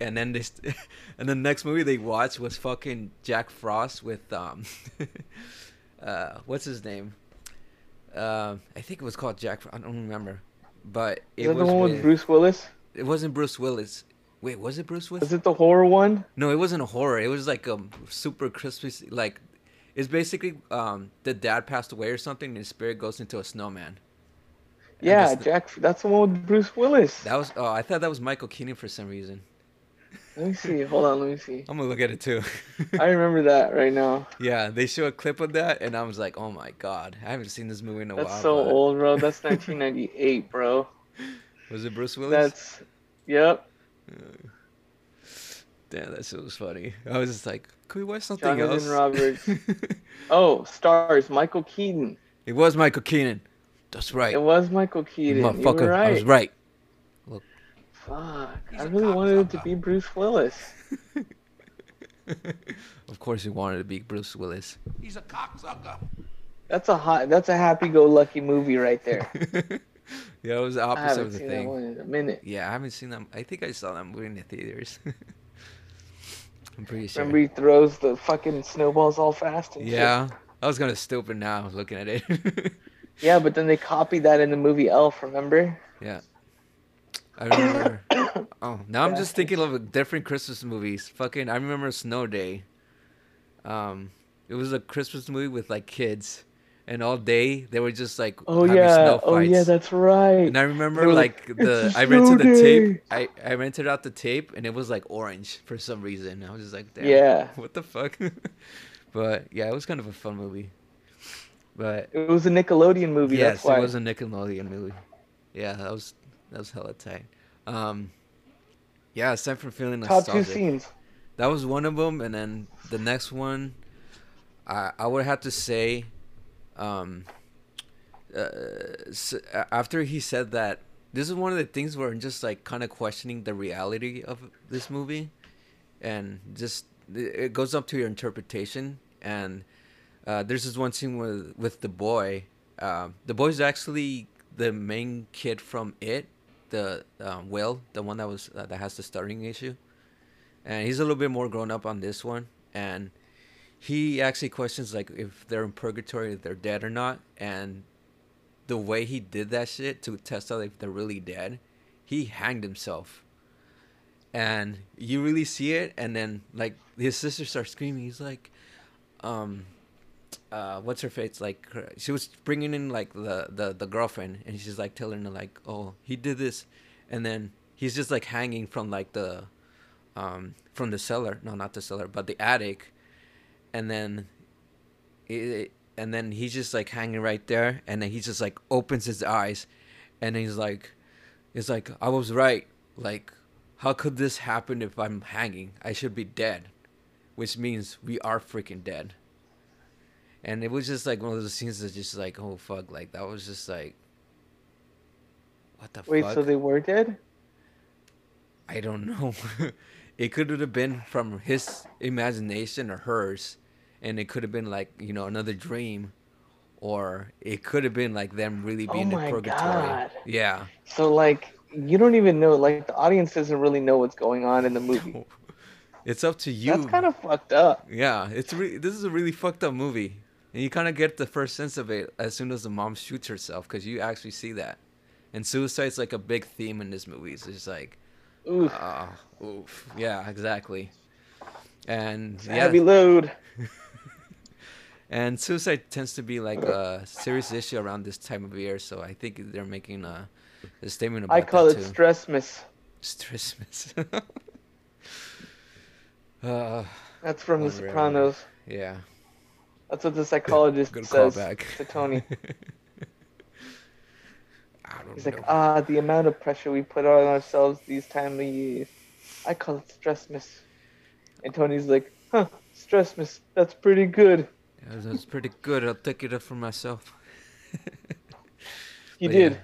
and then this and the next movie they watched was fucking Jack Frost with um uh, what's his name? Uh, I think it was called Jack. I don't remember, but
it was the one with, with Bruce Willis.
It wasn't Bruce Willis. Wait, was it Bruce Willis?
Was it the horror one?
No, it wasn't a horror. It was like a super Christmas. Like, it's basically um the dad passed away or something, and his spirit goes into a snowman.
Yeah, Jack. That's the one with Bruce Willis.
That was. Oh, I thought that was Michael Keaton for some reason.
Let me see. Hold on. Let me see.
I'm gonna look at it too.
I remember that right now.
Yeah, they show a clip of that, and I was like, "Oh my god, I haven't seen this movie in a
That's
while."
That's so but... old, bro. That's 1998, bro.
Was it Bruce Willis?
That's. Yep.
Uh, damn, that shit was funny. I was just like, "Could we watch something
Jonathan
else?"
Roberts. oh, stars Michael Keaton.
It was Michael Keaton. That's right.
It was Michael Keaton.
Motherfucker,
right.
I was right. Look.
Fuck. I really wanted it to be Bruce Willis.
of course, he wanted to be Bruce Willis.
He's a cocksucker.
That's a hot. That's a happy-go-lucky movie right there.
yeah, it was the opposite of the
seen
thing.
That one in a minute.
Yeah, I haven't seen them. I think I saw that movie in the theaters. I'm pretty sure.
Remember, he throws the fucking snowballs all fast.
yeah,
shit.
I was gonna stupid now looking at it.
yeah, but then they copied that in the movie Elf. Remember?
Yeah. I remember. oh, now I'm just thinking of different Christmas movies. Fucking, I remember Snow Day. Um, it was a Christmas movie with like kids, and all day they were just like
oh yeah, oh yeah, that's right.
And I remember like, like the I rented the tape. I I rented out the tape, and it was like orange for some reason. I was just like, Damn,
yeah,
what the fuck? but yeah, it was kind of a fun movie. But
it was a Nickelodeon movie.
Yes,
it
was a Nickelodeon movie. Yeah, that was that was hella tight. Um, yeah, aside from feeling
Top two scenes.
that was one of them, and then the next one, I I would have to say, um, uh, s- a- after he said that, this is one of the things where I'm just like kind of questioning the reality of this movie, and just it goes up to your interpretation. And uh, there's this one scene with with the boy. Um, the boy's actually the main kid from It, the um, Will, the one that was uh, that has the stuttering issue and he's a little bit more grown up on this one and he actually questions like if they're in purgatory if they're dead or not and the way he did that shit to test out if they're really dead he hanged himself and you really see it and then like his sister starts screaming he's like um uh what's her face like her, she was bringing in like the, the the girlfriend and she's like telling her like oh he did this and then he's just like hanging from like the um, from the cellar. No, not the cellar, but the attic. And then, it, and then he's just like hanging right there, and then he just like opens his eyes, and he's like, he's like, I was right. Like, how could this happen if I'm hanging? I should be dead, which means we are freaking dead. And it was just like one of those scenes that's just like, oh fuck, like that was just like, what the fuck?
Wait,
fuck?
so they were dead?
I don't know. it could have been from his imagination or hers, and it could have been like you know another dream, or it could have been like them really
Oh
being
my
in purgatory.
God.
Yeah.
So like you don't even know. Like the audience doesn't really know what's going on in the movie.
It's up to you.
That's kind of fucked up.
Yeah, it's re- this is a really fucked up movie, and you kind of get the first sense of it as soon as the mom shoots herself, because you actually see that. And suicide's like a big theme in this movie. It's just like,
Oof,
ah, oof, yeah, exactly. And yeah,
heavy load.
And suicide tends to be like a serious issue around this time of year, so I think they're making a, a statement about
I call it stressmas.
Stressmas. uh,
That's from The. Sopranos.
yeah.
That's what the psychologist
Good
says
callback.
to Tony.
I don't
He's
know.
like, ah, the amount of pressure we put on ourselves these time of years. I call it stress, miss. And Tony's like, huh, stress, miss. That's pretty good.
Yeah, that's pretty good. I'll take it up for myself.
He
But
did.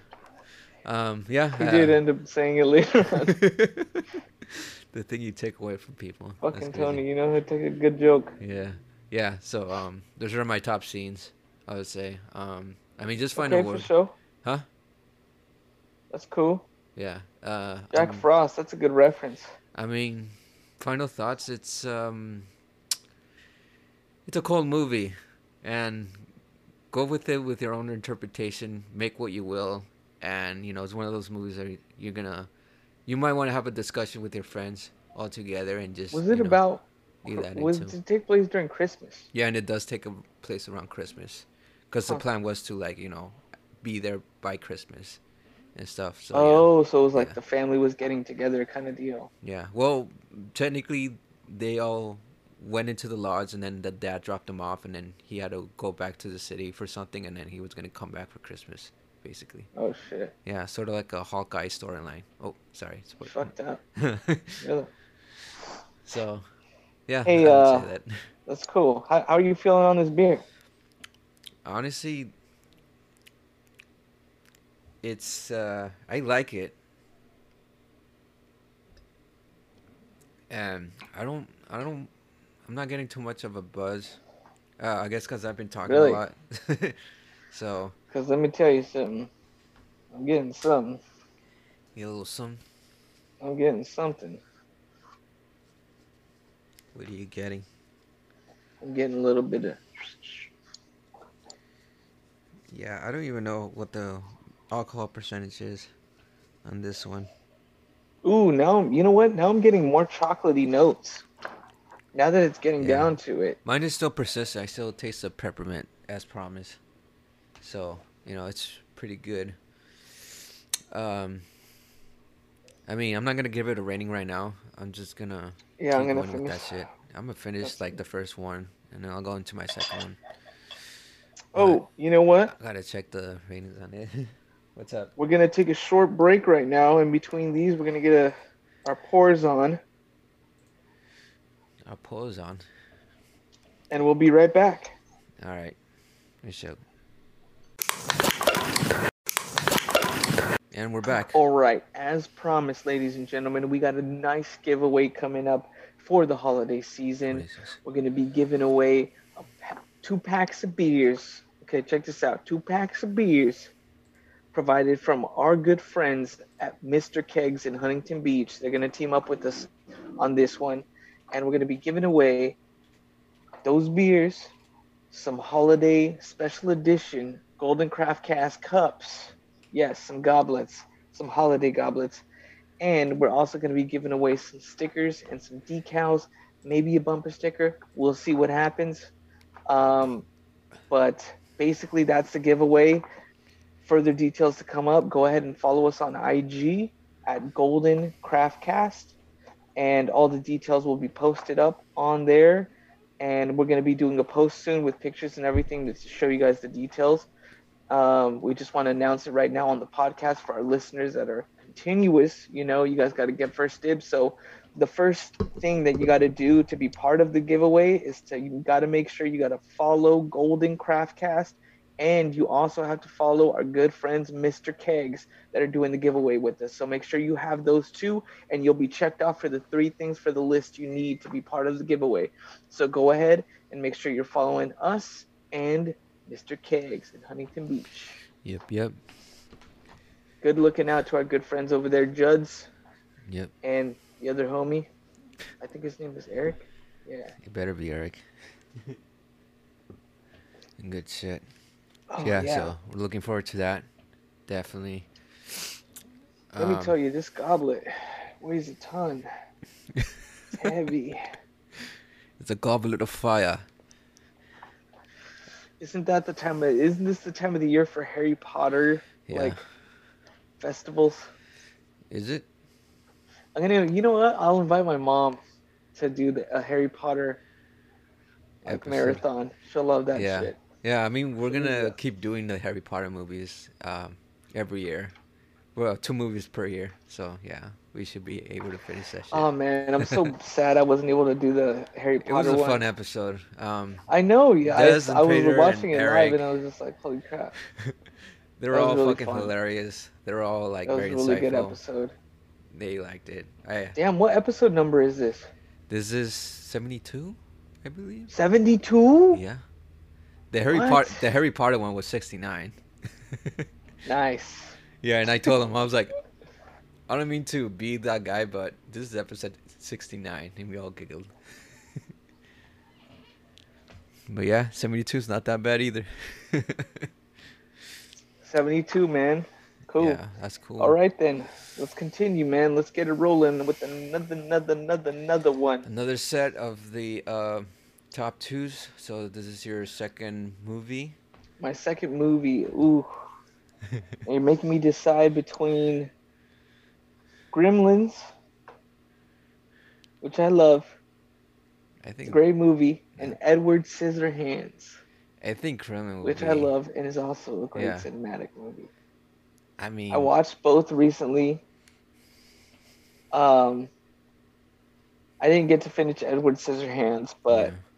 Yeah. Um, yeah.
He
uh,
did end up saying it later on.
the thing you take away from people.
Fucking. Tony, you know, he took a good joke.
Yeah. Yeah. So um, those are my top scenes. I would say. Um, I mean, just find
Okay,
a
for
word.
sure.
Huh?
That's cool.
Yeah. Uh,
Jack
um,
Frost, that's a good reference.
I mean, final thoughts. It's um, it's a cold movie, and go with it with your own interpretation. Make what you will, and you know it's one of those movies that you're gonna, you might want to have a discussion with your friends all together and just.
Was it
know,
about?
do that
Was
into-
it take place during Christmas?
Yeah, and it does take a place around Christmas, because the plan was to like you know, be there by Christmas, and stuff. So
oh, so it was like
Yeah.
the family was getting together, kind of deal.
yeah. yeah. Well, technically, they all went into the lodge, and then the dad dropped them off, and then he had to go back to the city for something, and then he was gonna come back for Christmas, basically.
Oh shit,
Yeah, sort of like a Hawkeye storyline. Oh, sorry. spoil-
fucked up. Yeah,
so, yeah,
Hey,
I would
uh,
say that.
that's cool. How, how are you feeling on this beer?
honestly it's uh i like it and i don't i don't i'm not getting too much of a buzz uh, i guess because i've been talking
Really?
a lot so
Cause let me tell you something. I'm getting something.
you little some
I'm getting something.
what are you getting
I'm getting a little bit of.
yeah i don't even know what the alcohol percentage is on this one
Ooh, now you know what? Now I'm getting more chocolatey notes. Now that it's getting
Yeah.
down to it.
Mine is still persistent. I still taste the peppermint as promised. So, you know, it's pretty good. Um I mean, I'm not gonna give it a rating right now. I'm just gonna
Yeah, I'm gonna finish.
that shit. I'm gonna finish
That's-
like the first one and then I'll go into my second one.
Oh, you know what?
I gotta check the ratings on it. What's up?
We're gonna take a short break right now. In between these, we're gonna get a our pours on,
Our pose on.
and we'll be right back.
All right. We show. And we're back.
All right, as promised, ladies and gentlemen, we got a nice giveaway coming up for the holiday season. We're going to be giving away a pa- two packs of beers. Okay, check this out. Two packs of beers provided from our good friends at Mr. Kegs in Huntington Beach. They're going to team up with us on this one. And we're going to be giving away those beers, some holiday special edition Golden Craft Cast cups. Yes, some goblets, some holiday goblets. And we're also going to be giving away some stickers and some decals, maybe a bumper sticker. We'll see what happens. Um, but basically, that's the giveaway. Further details to come up. Go ahead and follow us on IG at Golden Craftcast, and all the details will be posted up on there. And we're going to be doing a post soon with pictures and everything to show you guys the details. Um, we just want to announce it right now on the podcast for our listeners that are continuous. You know, you guys got to get first dibs. So the first thing that you got to do to be part of the giveaway is to you got to make sure you got to follow Golden Craftcast, and you also have to follow our good friends Mr. Kegs that are doing the giveaway with us. So make sure you have those two, and you'll be checked off for the three things for the list you need to be part of the giveaway. So go ahead and make sure you're following us and Mr. Kegs in Huntington Beach.
Yep, yep,
Good looking out to our good friends over there, Juds
yep.
and the other homie. I think his name is Eric. Yeah.
It better be Eric. Good shit.
Oh,
yeah, so we're looking forward to that. Definitely.
Let me
Um,
tell you, this goblet weighs a ton. It's heavy.
It's a goblet of fire.
Isn't that the time of isn't this the time of the year for Harry Potter
Yeah.
like festivals?
Is it?
I'm gonna you know what? I'll invite my mom to do the, a Harry Potter like marathon. She'll love that
Yeah.
shit.
Yeah, I mean, we're gonna
Yeah.
keep doing the Harry Potter movies um, every year. Well, two movies per year. So yeah, we should be able to finish that shit.
Oh man, I'm so sad I wasn't able to do the Harry Potter.
it was a
one.
fun episode. Um,
I know, yeah. I, I was watching it
Eric.
live and I was just like, holy crap.
they were all
really
fucking
fun.
hilarious. They were all like
That was a
very
really good episode.
They liked it. I
Damn, what episode number is this?
this is seventy two, I believe.
72?
Yeah. The Harry? Potter the Harry Potter one was sixty nine.
Nice.
yeah, and I told him I was like, I don't mean to be that guy, but this is episode sixty nine, and we all giggled. but yeah, seventy two is not that bad either.
72, man. Cool.
Yeah, that's cool.
All right then. Let's continue, man. Let's get it rolling with another, another, another, another one.
Another set of the uh, top twos. So this is your second movie.
My second movie. Ooh. You're making me decide between Gremlins, which I love,
I
it's a
think
great movie, and Edward Scissorhands,
I think Gremlins,
which
be,
I love and is also a great
Yeah.
cinematic movie.
I mean,
I watched both recently. Um, I didn't get to finish Edward Scissorhands, but
yeah.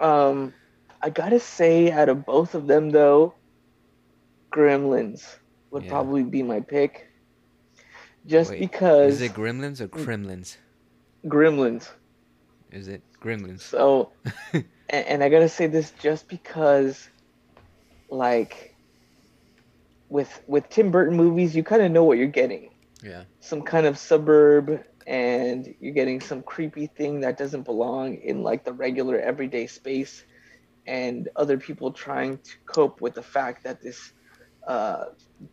Um, I gotta say, out of both of them, though, Gremlins would
Yeah.
probably be my pick. Just
Wait,
because
is it Gremlins or Kremlins?
Gremlins.
Is it Gremlins?
So, and, and I gotta say this just because, like, with with Tim Burton movies, you kind of know what you're getting.
yeah.
some kind of suburb and you're getting some creepy thing that doesn't belong in like the regular everyday space and other people trying to cope with the fact that this uh,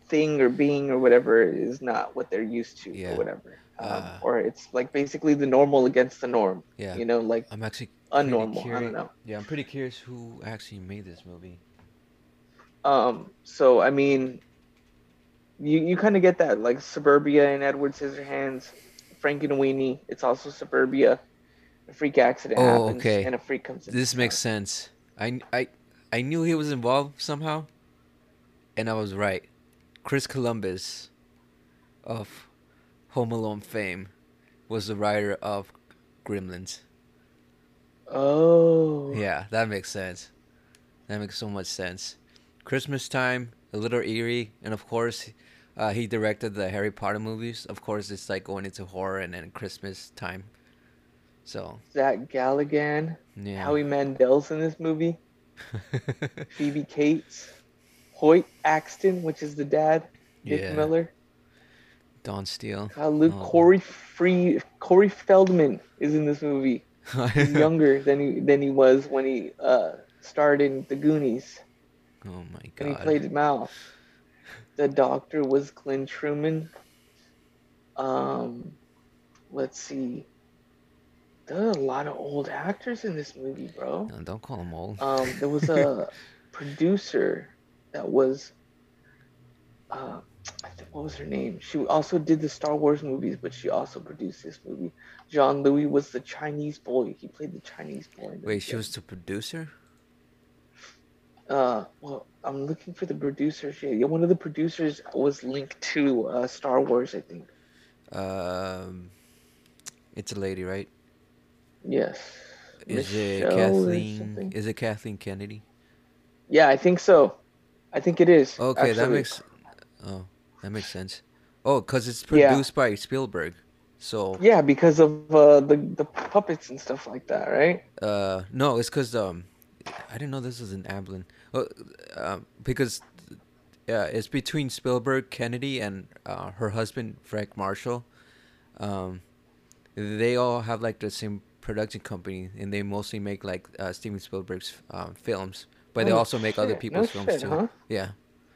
thing or being or whatever is not what they're used to
Yeah.
or whatever um,
Uh.
or it's like basically the normal against the norm
Yeah.
you know like
I'm actually
unnormal i don't know
Yeah, I'm pretty curious who actually made this movie.
Um, so I mean, you you kind of get that like Suburbia and Edward Scissorhands, Frank and It's also Suburbia. A freak accident
Oh,
happens,
okay.
and a freak comes in.
This makes sense. I, I, I knew he was involved somehow, and I was right. Chris Columbus of Home Alone fame was the writer of Gremlins.
Oh.
Yeah, that makes sense. That makes so much sense. Christmas time, a little eerie, and of course, uh, he directed the Harry Potter movies. Of course, it's like going into horror and then Christmas time. So
Zach Galligan,
yeah.
Howie Mandel's in this movie, Phoebe Cates, Hoyt Axton, which is the dad, Dick
Yeah.
Miller,
Don Steele.
uh, Luke
Oh.
Corey Free Corey Feldman is in this movie. He's younger than he than he was when he uh, starred in The Goonies
oh my God.
when he played Mal. The doctor was Glynn Turman. Um, let's see. There are a lot of old actors in this movie, bro.
No, don't call them old.
Um, there was a producer that was, uh, think, what was her name? She also did the Star Wars movies, but she also produced this movie. John Louie was the Chinese boy. He played the Chinese boy.
Wait, she was the producer?
Uh, well, I'm looking for the producers. Yeah, yeah, one of the producers was linked to uh, Star Wars, I think.
Um, it's a lady, right?
Yes.
Is it
Michelle or
Kathleen? Is it Kathleen Kennedy?
Yeah, I think so. I think it is.
Okay, that makes. Oh, that makes sense. Oh, cause it's
Yeah.
produced by Spielberg. So
Yeah, because of uh, the the puppets and stuff like that, right?
uh, no, it's cause um, I didn't know this was an Amblin. Oh, uh, because yeah, it's between Spielberg, Kennedy, and uh, her husband Frank Marshall. Um, they all have like the same production company, and they mostly make like uh, Steven Spielberg's um, films, but they
Oh,
also make other people's
No
films
shit,
too.
huh?
Yeah,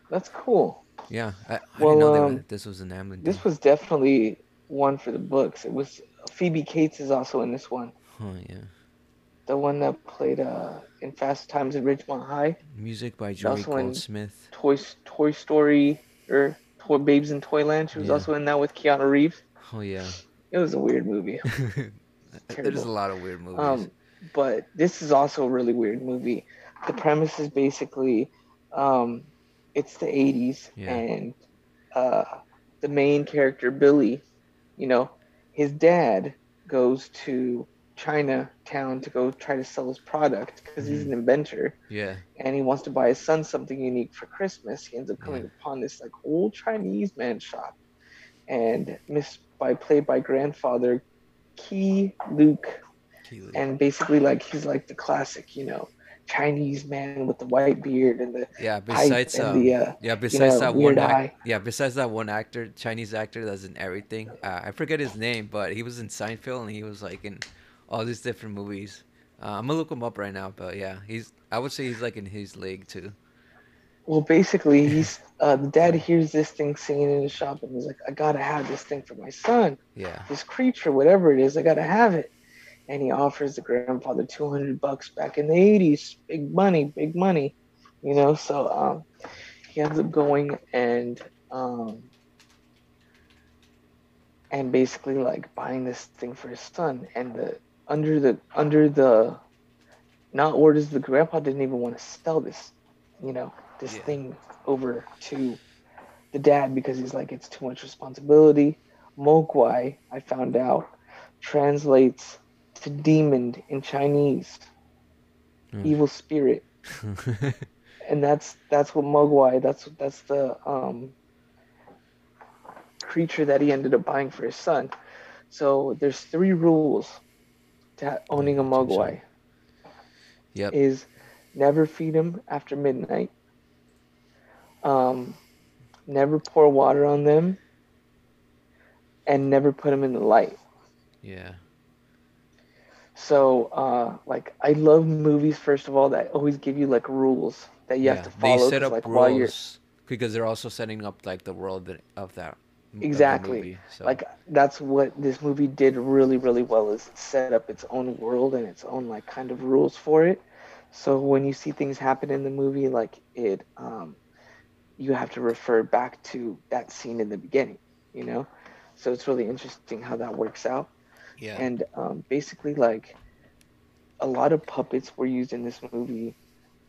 That's cool.
yeah. I, I
Well,
didn't know they were,
um,
this was an Amblin.
This was definitely one for the books. It was Phoebe Cates is also in this one.
Oh yeah.
The one that played uh, in Fast Times at Ridgemont High,
Music by
in-
Goldsmith.
Toy Toy Story or Toy Babes in Toyland. She was
Yeah.
also in that with Keanu Reeves.
Oh yeah.
It was a weird movie.
There's a lot of weird movies.
Um, but this is also a really weird movie. The premise is basically, um, it's the '80s,
Yeah.
and uh, the main character Billy, you know, his dad goes to Chinatown to go try to sell his product because he's an inventor,
yeah.
and he wants to buy his son something unique for Christmas. He ends up coming
Yeah.
upon this like old Chinese man shop, and Miss by played by grandfather Keye Luke
Keely.
and basically like he's like the classic, you know, Chinese man with the white beard and the
yeah. Besides um,
the uh,
yeah. Besides
know,
that one act, yeah. Besides that one actor, Chinese actor that's in everything. Uh, I forget his name, but he was in Seinfeld and he was like in all these different movies. Uh, I'm gonna look him up right now, but yeah, he's. I would say he's like in his league too.
well, basically he's uh, the dad hears this thing singing in the shop and he's like, I gotta have this thing for my son,
Yeah.
this creature, whatever it is, I gotta have it. And he offers the grandfather two hundred bucks back in the eighties, big money, big money, you know. So um, he ends up going and um, and basically like buying this thing for his son and the under the under the not orders the grandpa didn't even want to sell this you know this
Yeah.
thing over to the dad because he's like it's too much responsibility mogwai i found out translates to demon in chinese
Hmm.
evil spirit and that's that's what mogwai that's that's the um creature that he ended up buying for his son so there's three rules to owning a mogwai
yep.
is never feed them after midnight um never pour water on them and never put them in the light
Yeah.
so uh like i love movies first of all that always give you like rules that you
yeah.
have to follow
they set up
like while you're
rules because they're also setting up like the world that, of that.
Exactly.
movie, so.
like that's what this movie did really really well is set up its own world and its own like kind of rules for it so when you see things happen in the movie like it um you have to refer back to that scene in the beginning you know so it's really interesting how that works out
yeah.
and um, basically like a lot of puppets were used in this movie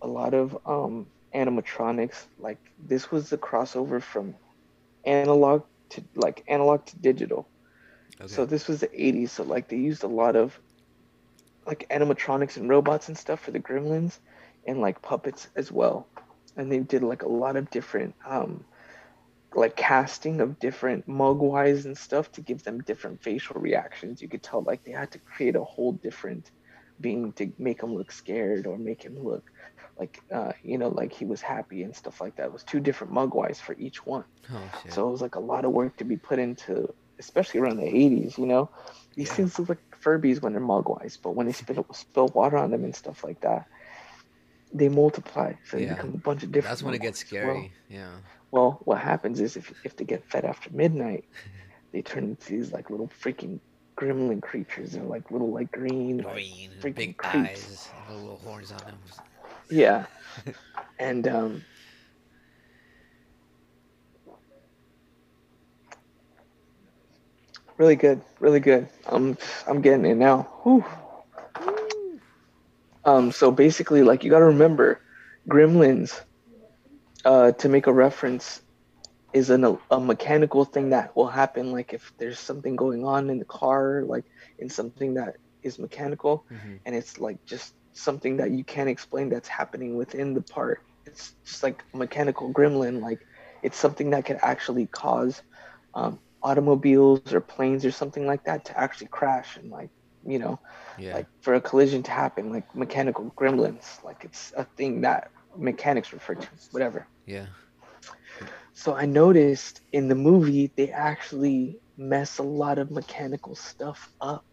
a lot of um, animatronics like this was the crossover from analog to like analog to digital.
Okay.
So this was the 80s, so like they used a lot of like animatronics and robots and stuff for the gremlins and like puppets as well. And they did like a lot of different um like casting of different mogwais and stuff to give them different facial reactions. You could tell like they had to create a whole different being to make him look scared or make him look like uh, you know like he was happy and stuff like that. It was two different mogwais for each one.
oh.
So it was like a lot of work to be put into, especially around the 80s, you know? These
Yeah.
things look like Furbies when they're Mogwais, but when they spill, spill water on them and stuff like that, they multiply. So they
Yeah.
become a bunch of different
That's when it gets
Mogwais. Well-
scary. yeah.
Well, what happens is if, if they get fed after midnight, they turn into these like little freaking gremlin creatures. They're like little like green.
Green,
freaking
big
creeps.
eyes, little horns on them.
Yeah. and um really good, really good. I'm I'm getting it now. Whew. Um so basically like you got to remember gremlins uh to make a reference is an, a mechanical thing that will happen like if there's something going on in the car like in something that is mechanical
hmm
and it's like just something that you can't explain that's happening within the part. It's just like a mechanical gremlin. Like it's something that could actually cause um, automobiles or planes or something like that to actually crash and like you know
Yeah.
like for a collision to happen like mechanical gremlins like it's a thing that mechanics refer to whatever
yeah.
so i noticed in the movie they actually mess a lot of mechanical stuff up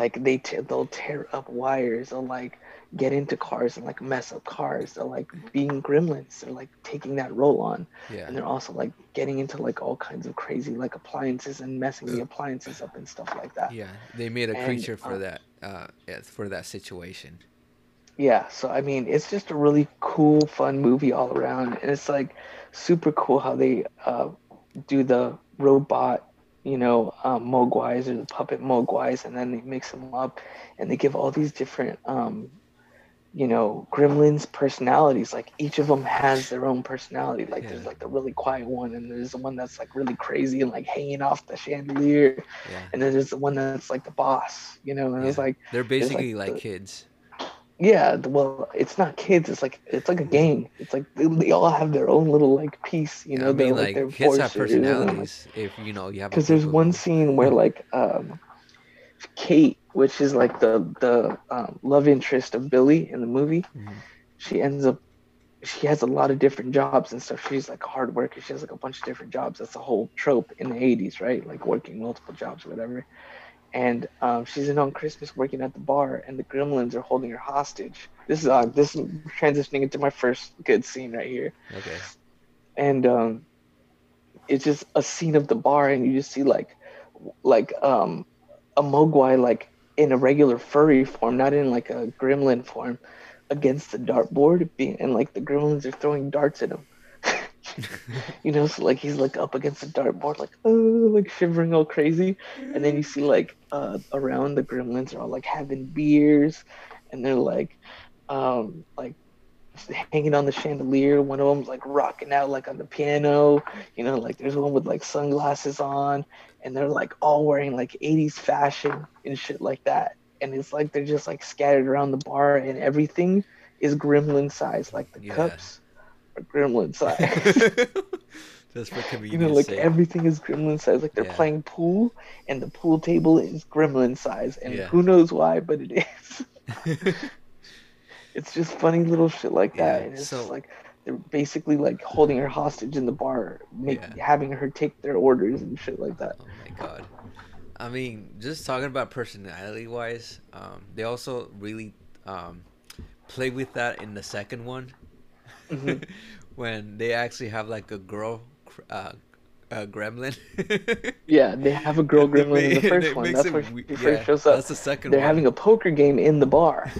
like they t- they'll tear up wires they'll like get into cars and like mess up cars they're like being gremlins they're like taking that role on
Yeah.
and they're also like getting into like all kinds of crazy like appliances and messing the appliances up and stuff like that
Yeah. They made a
And,
creature for
uh,
that. Uh, yeah, for that situation.
yeah so i mean it's just a really cool fun movie all around and it's like super cool how they uh, do the robot you know um, mogwais or the puppet mogwais and then they mix them up and they give all these different um, you know gremlins personalities like each of them has their own personality like there's like the really quiet one and there's the one that's like really crazy and like hanging off the chandelier
Yeah.
and then there's the one that's like the boss you know and it's like
They're basically like,
the-
kids.
Yeah, well, it's not kids. It's like it's like a gang. It's like they, they all have their own little like piece. You know,
I mean,
like,
like
their
kids have
and, like-
personalities. If you know you have.
because there's one scene where like um Kate, which is like the the um, love interest of Billy in the movie,
Mhm.
she ends up she has a lot of different jobs and stuff. She's like a hard worker. She has like a bunch of different jobs. That's a whole trope in the '80s, right? Like working multiple jobs or whatever. And um, she's in on Christmas working at the bar, and the Gremlins are holding her hostage. This is uh, this is transitioning into my first good scene right here
Okay.
and um, it's just a scene of the bar, and you just see like, like um, a mogwai like in a regular furry form, not in like a gremlin form, against the dartboard, being and like the gremlins are throwing darts at him. you know, so like he's like up against the dartboard, like oh, like shivering all crazy, and then you see like uh, around the gremlins are all like having beers, and they're like, um, like hanging on the chandelier. One of them's like rocking out like on the piano. You know, like there's one with like sunglasses on, and they're like all wearing like 80s fashion and shit like that. And it's like they're just like scattered around the bar, and everything is gremlin size. Like the
Yeah.
cups gremlin size.
Just for
you know, like
sake.
everything is gremlin size. Like they're
Yeah.
playing pool, and the pool table is gremlin size, and
Yeah.
who knows why, but it is. it's just funny little shit like that.
Yeah,
And it's
so-
just like they're basically like holding her hostage in the bar, make, having her take their orders and shit like that.
Oh my god. I mean, just talking about personality wise, um, they also really um, play with that in the second one
Mhm.
when they actually have like a girl uh, a gremlin.
Yeah, they have a girl
And it
gremlin in the first one. That's
it
where
we-
she
yeah,
first shows up.
That's the second
They're
one.
having a poker game in the bar,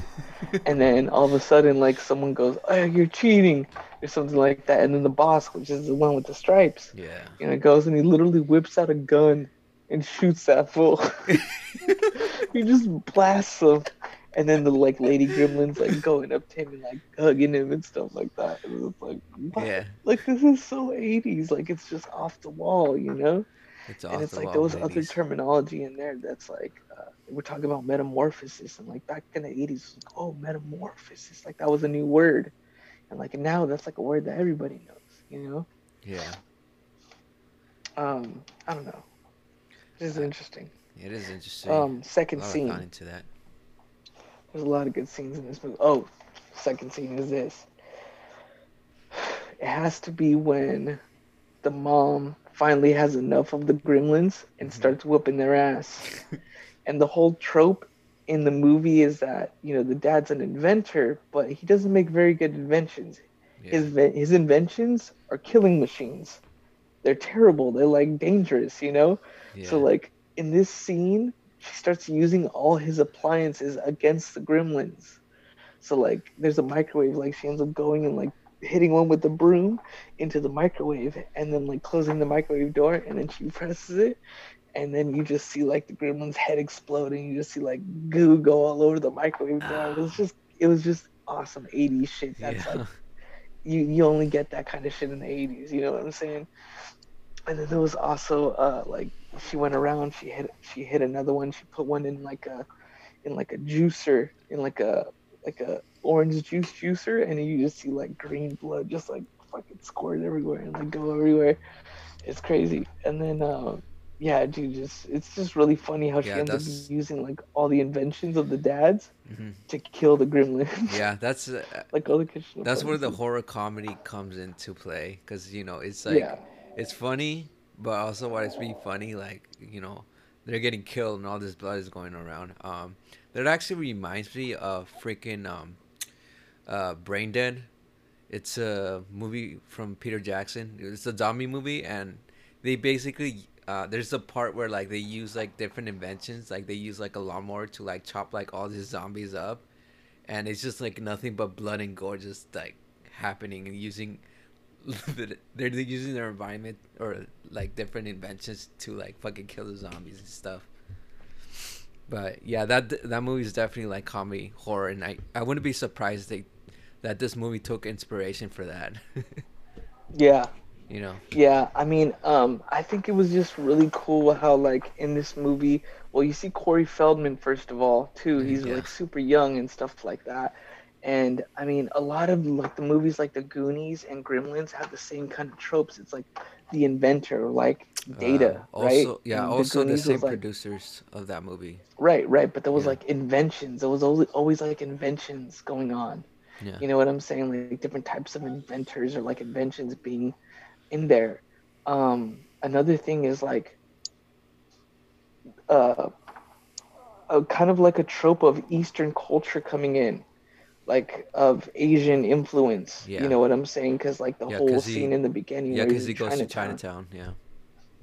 and then all of a sudden, like someone goes, "Oh, you're cheating," or something like that, and then the boss, which is the one with the stripes,
yeah.
you know, goes and he literally whips out a gun and shoots that fool. he just blasts him, and then the like lady gremlins like going up to him and like hugging him and stuff like that. And it's like, what?
Yeah.
like this is so 80s. Like it's just off the wall, you know.
It's
and it's like
wall,
those other terminology in there that's like uh, we're talking about metamorphosis and like back in the 80s it's like oh metamorphosis like that was a new word and like now that's like a word that everybody knows you know
Yeah,
um i don't know this is interesting
it is interesting.
um second scene
into that.
There's a lot of good scenes in this movie. Oh second scene is this. It has to be when the mom finally has enough of the gremlins and
Mhm.
starts whooping their ass. And the whole trope in the movie is that you know the dad's an inventor but he doesn't make very good inventions.
Yeah.
his his inventions are killing machines. They're terrible. They're like dangerous you know?
Yeah.
so like in this scene she starts using all his appliances against the gremlins. So like there's a microwave like she ends up going and like hitting one with the broom into the microwave and then like closing the microwave door and then she presses it and then you just see like the gremlin's head exploding you just see like goo go all over the microwave door. It was just it was just awesome 80s shit. That's
yeah.
like you you only get that kind of shit in the 80s you know what i'm saying? And then there was also uh like she went around she hit she hit another one she put one in like a in like a juicer in like a like a orange juice juicer and you just see like green blood just like fucking squirt everywhere and like go everywhere. It's crazy. And then um yeah dude just it's just really funny how she
Yeah,
ends
that's-
up using like all the inventions of the dads
Mhm.
to kill the gremlins.
Yeah, that's uh,
like all the kitchen
that's where the horror comedy comes into play because you know it's like
yeah.
it's funny, but also why it's really funny, like you know, they're getting killed and all this blood is going around. Um, that actually reminds me of freaking um, uh, Braindead. It's a movie from Peter Jackson. It's a zombie movie, and they basically uh, there's a part where like they use like different inventions, like they use like a lawnmower to like chop like all these zombies up, and it's just like nothing but blood and gore just like happening and using they're using their environment or like different inventions to like fucking kill the zombies and stuff. But yeah, that that movie is definitely like comedy horror, and I I wouldn't be surprised they that this movie took inspiration for that.
yeah
you know.
Yeah, I mean, um, I think it was just really cool how, like, in this movie, well, you see Corey Feldman first of all, too. He's
Yeah.
like super young and stuff like that. And I mean, a lot of like the movies like The Goonies and Gremlins have the same kind of tropes. It's like the inventor, like Data,
Uh,
right?
also, yeah,
And
also the
Goonies
same
like,
producers of that movie.
Right, right. But there was
Yeah.
like inventions. There was always, always like inventions going on.
Yeah.
You know what I'm saying? Like different types of inventors or like inventions being in there. Um, another thing is like uh, a kind of like a trope of Eastern culture coming in, like of Asian influence.
Yeah.
You know what I'm saying? Because like the
Yeah,
whole
he-
scene in the beginning,
Yeah, because he
in
goes to
Chinatown.
Chinatown. Yeah.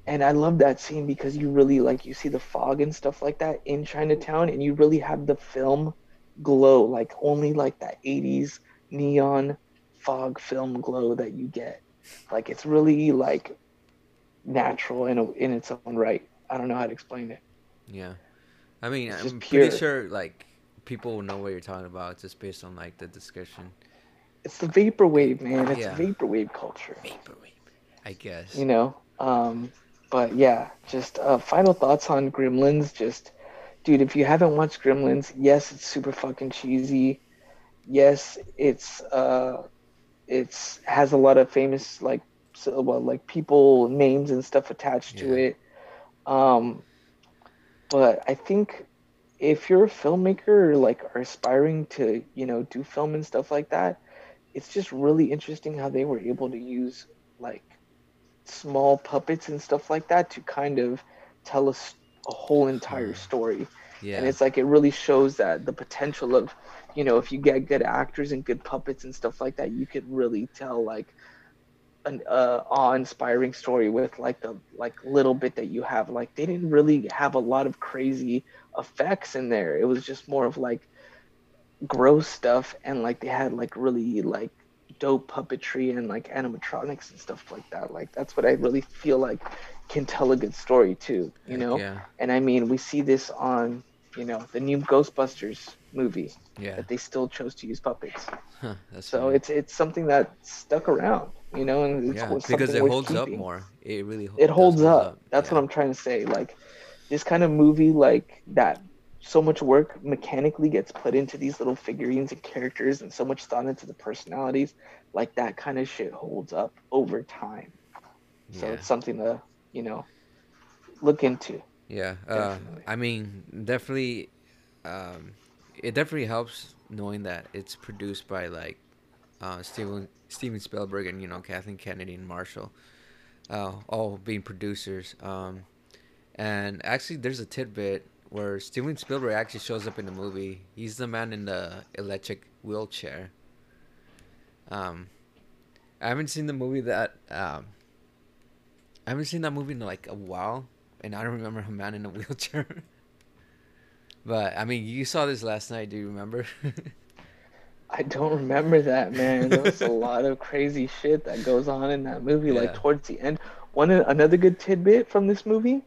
And I love that scene because you really like you see the fog and stuff like that in Chinatown, and you really have the film glow, like only like that '80s neon fog film glow that you get. Like it's really like natural in a, in its own right. I don't know how to explain it.
Yeah. I mean,
It's
I'm pretty sure like people will know what you're talking about just based on like the description.
It's the vaporwave, man. It's
Yeah.
vaporwave culture.
Vaporwave. I guess.
you know um but yeah just uh final thoughts on gremlins just dude if you haven't watched gremlins yes it's super fucking cheesy yes it's uh it's has a lot of famous like so, well, like people names and stuff attached to it um but i think if you're a filmmaker or like are aspiring to you know do film and stuff like that it's just really interesting how they were able to use like small puppets and stuff like that to kind of tell us a whole entire
Hmm.
story
yeah.
and it's like it really shows that the potential of you know if you get good actors and good puppets and stuff like that you could really tell like an uh, awe-inspiring story with like the like little bit that you have like they didn't really have a lot of crazy effects in there it was just more of like gross stuff and like they had like really like dope puppetry and like animatronics and stuff like that like that's what i really feel like can tell a good story too you know
Yeah.
and I mean, we see this on you know, the new Ghostbusters movie
Yeah.
that they still chose to use puppets.
Huh,
So
funny.
it's it's something that stuck around, you know, and it's
yeah, because it holds up more. It really ho-
It holds
hold
up. That's
yeah.
what I'm trying to say. Like this kind of movie, like that, so much work mechanically gets put into these little figurines and characters, and so much thought into the personalities. Like that kind of shit holds up over time. So
Yeah.
it's something to you know look into.
Yeah, uh, I mean, definitely, um, it definitely helps knowing that it's produced by like uh, Steven Steven Spielberg and you know Kathleen Kennedy and Marshall, uh, all being producers. Um, and actually, there's a tidbit where Steven Spielberg actually shows up in the movie. He's the man in the electric wheelchair. Um, I haven't seen the movie that um, I haven't seen that movie in like a while, and I don't remember a man in a wheelchair. but I mean, you saw this last night. Do you remember?
I don't remember that, man. There was a lot of crazy shit that goes on in that movie. Like towards the end, one another good tidbit from this movie,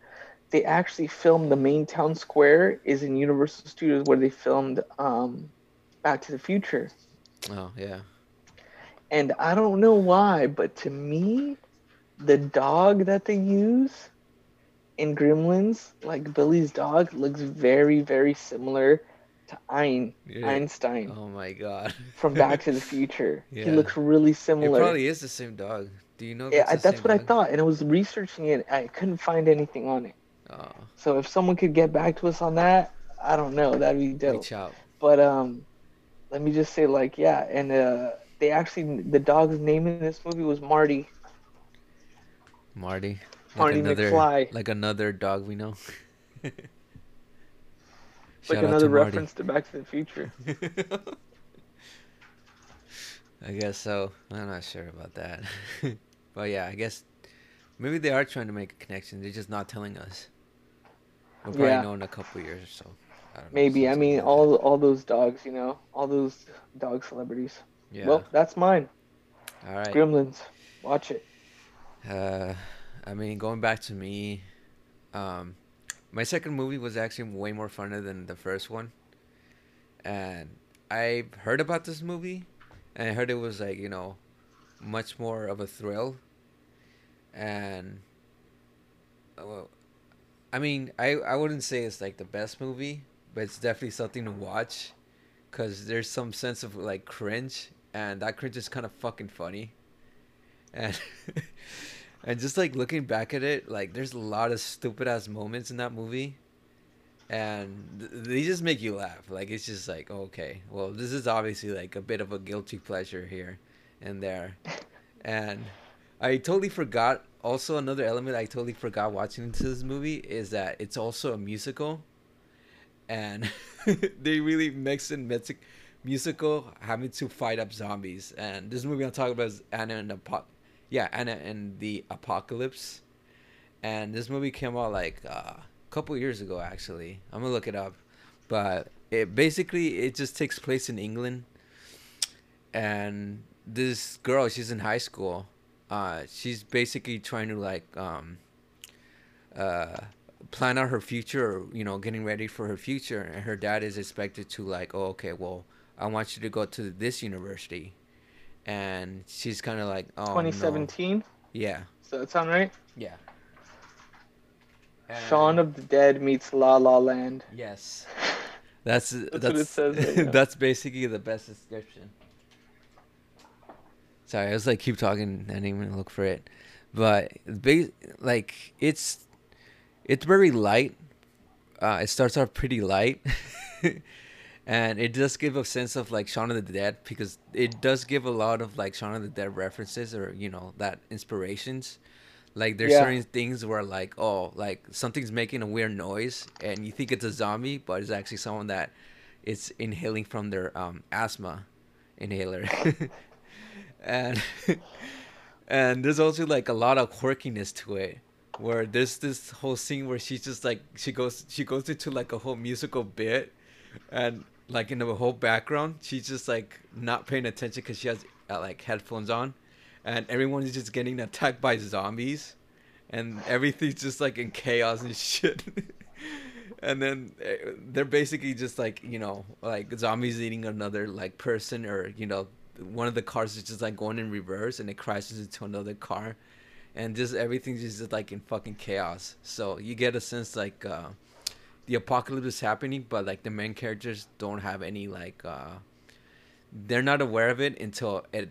they actually filmed the main town square is in Universal Studios where they filmed um, Back to the Future.
oh yeah,
And I don't know why, but to me, the dog that they use in Gremlins, like Billy's dog, looks very, very similar to Ein,
Yeah.
Einstein
oh my god.
from Back to the Future.
Yeah.
He looks really similar.
It probably is the same dog. Do you know?
yeah,
it's
I,
the
that's
same
what I thought, and I was researching it. I couldn't find anything on it.
Oh,
So if someone could get back to us on that, I don't know, that'd be dope.
reach out.
But um, let me just say, like, yeah, and uh, they actually the dog's name in this movie was Marty.
Marty. Like
Marty
another,
McFly.
Like another dog we know.
like
Shout out
another
to
reference to Back to the Future.
I guess so. I'm not sure about that. but yeah, I guess maybe they are trying to make a connection. They're just not telling us. We'll probably
Yeah.
know in a couple years or so. I don't know,
Maybe I mean all all those dogs, you know, all those dog celebrities.
Yeah.
Well, that's mine.
All right.
Gremlins, watch it.
Uh, I mean, going back to me, um, my second movie was actually way more funner than the first one, and I heard about this movie, and I heard it was like you know, much more of a thrill, and, uh, well, I mean, I I wouldn't say it's like the best movie, but it's definitely something to watch, cause there's some sense of like cringe, and that cringe is kind of fucking funny. And and just like looking back at it like there's a lot of stupid ass moments in that movie and th- they just make you laugh. Like it's just like okay well this is obviously like a bit of a guilty pleasure here and there. And i totally forgot also another element i totally forgot watching this movie is that it's also a musical. And they really mix in music musical having to fight up zombies. And this movie i'm talking about is anna and the Apo- yeah anna and the apocalypse. And this movie came out like uh, a couple years ago actually. I'm gonna look it up. But it basically it just takes place in england. And this girl she's in high school uh she's basically trying to like um uh plan out her future or, you know getting ready for her future and her dad is expected to like oh okay well i want you to go to this university and she's kind of like oh no.
2017.
yeah
Does that sound right?
yeah
Shaun of the Dead meets La La Land.
yes that's that's
what it says right
that's basically the best description sorry i was like keep talking i didn't even look for it but ba- like it's it's very light uh it starts off pretty light and it does give a sense of like Shaun of the Dead because it does give a lot of like Shaun of the Dead references or you know that inspirations. Like there's
Yeah.
certain things where like oh like something's making a weird noise and you think it's a zombie but it's actually someone that is inhaling from their um asthma inhaler. and and there's also like a lot of quirkiness to it where there's this whole scene where she's just like she goes she goes into like a whole musical bit and like in the whole background she's just like not paying attention because she has uh, like headphones on and everyone is just getting attacked by zombies and everything's just like in chaos and shit. And then uh, they're basically just like you know like zombies eating another like person or you know one of the cars is just like going in reverse and it crashes into another car. And just everything's just like in fucking chaos. So you get a sense like uh the apocalypse is happening but like the main characters don't have any like uh they're not aware of it until it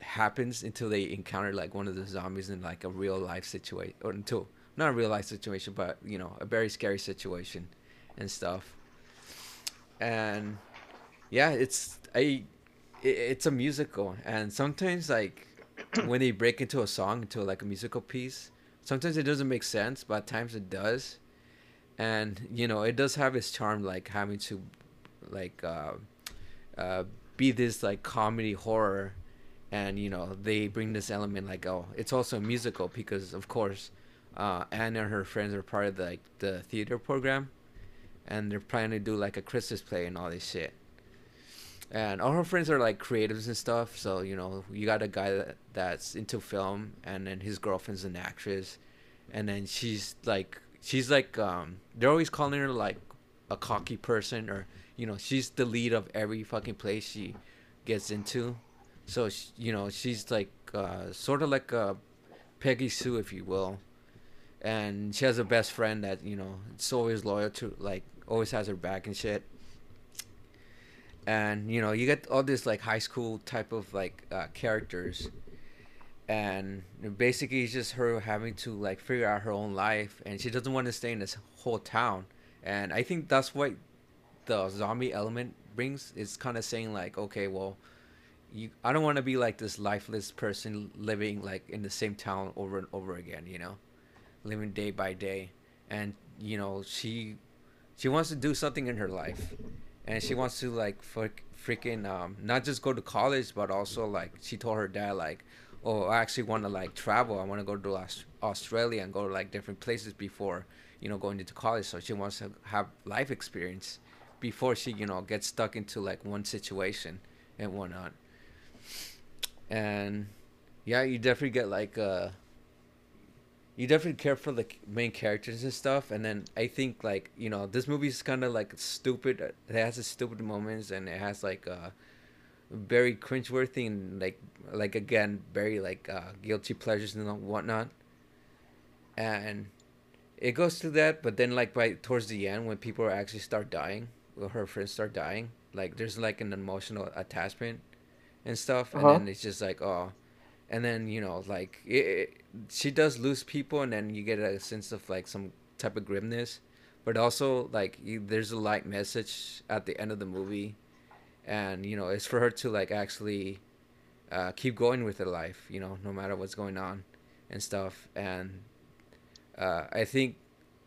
happens until they encounter like one of the zombies in like a real life situation or until not a real life situation but you know a very scary situation and stuff. And yeah it's a it, it's a musical and sometimes like when they break into a song into like a musical piece sometimes it doesn't make sense but at times it does. And you know it does have its charm like having to like uh, uh, be this like comedy horror and you know they bring this element like oh it's also a musical because of course uh, Anna and her friends are part of the, like the theater program and they're planning to do like a Christmas play and all this shit and all her friends are like creatives and stuff so you know you got a guy that, that's into film and then his girlfriend's an actress and then she's like she's like um they're always calling her like a cocky person or you know she's the lead of every fucking place she gets into. So she, you know she's like uh, sort of like a Peggy Sue if you will. And she has a best friend that you know it's always loyal to like always has her back and shit and you know you get all this like high school type of like uh, characters. And basically it's just her having to like figure out her own life and she doesn't want to stay in this whole town. And i think that's what the zombie element brings. It's kind of saying like okay well you i don't want to be like this lifeless person living like in the same town over and over again you know? Living day by day. And you know she she wants to do something in her life and she wants to like frick, freaking um not just go to college but also like she told her dad like oh i actually want to like travel. I want to go to Aust- australia and go to like different places before you know going into college. So she wants to have life experience before she you know gets stuck into like one situation and whatnot. And yeah you definitely get like uh you definitely care for the main characters and stuff and then i think like you know this movie is kind of like stupid it has its stupid moments and it has like uh very cringeworthy and like like again very like uh guilty pleasures and whatnot and it goes to that but then like by towards the end when people actually start dying or her friends start dying like there's like an emotional attachment and stuff uh-huh. and then it's just like oh and then you know like it, it, she does lose people and then you get a sense of like some type of grimness. But also like you, there's a light message at the end of the movie and you know it's for her to like actually uh, keep going with her life you know no matter what's going on and stuff. And uh, i think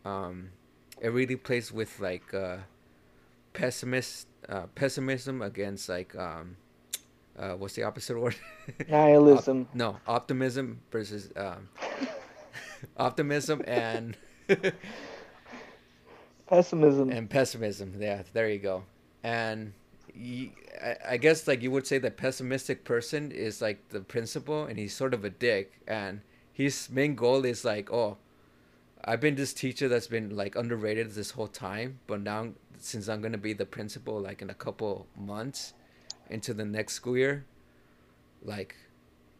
um, it really plays with like uh, pessimist uh, pessimism against like um, uh, what's the opposite word?
Nihilism.
Op- no, optimism versus um, optimism and
pessimism.
And pessimism. Yeah, there you go. And I, I guess like you would say the pessimistic person is like the principal, and he's sort of a dick, and his main goal is like, oh, I've been this teacher that's been like underrated this whole time, but now since I'm gonna be the principal like in a couple months, into the next school year, like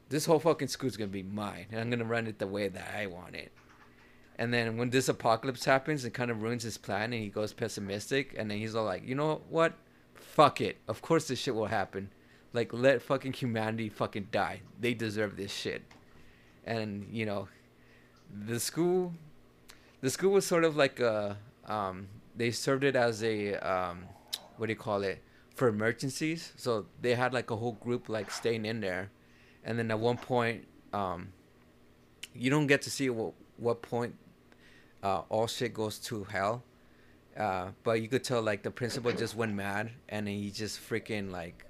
this whole fucking school's gonna be mine, and I'm gonna run it the way that I want it. And then when this apocalypse happens, it kind of ruins his plan, and he goes pessimistic, and then he's all like, you know what? Fuck it. Of course this shit will happen. Like let fucking humanity fucking die. They deserve this shit. And you know, the school, the school was sort of like a, um, they served it as a, um, what do you call it? For emergencies. So they had like a whole group like staying in there, and then at one point, um, you don't get to see what what point uh, all shit goes to hell. Uh, but you could tell like the principal just went mad and he just freaking like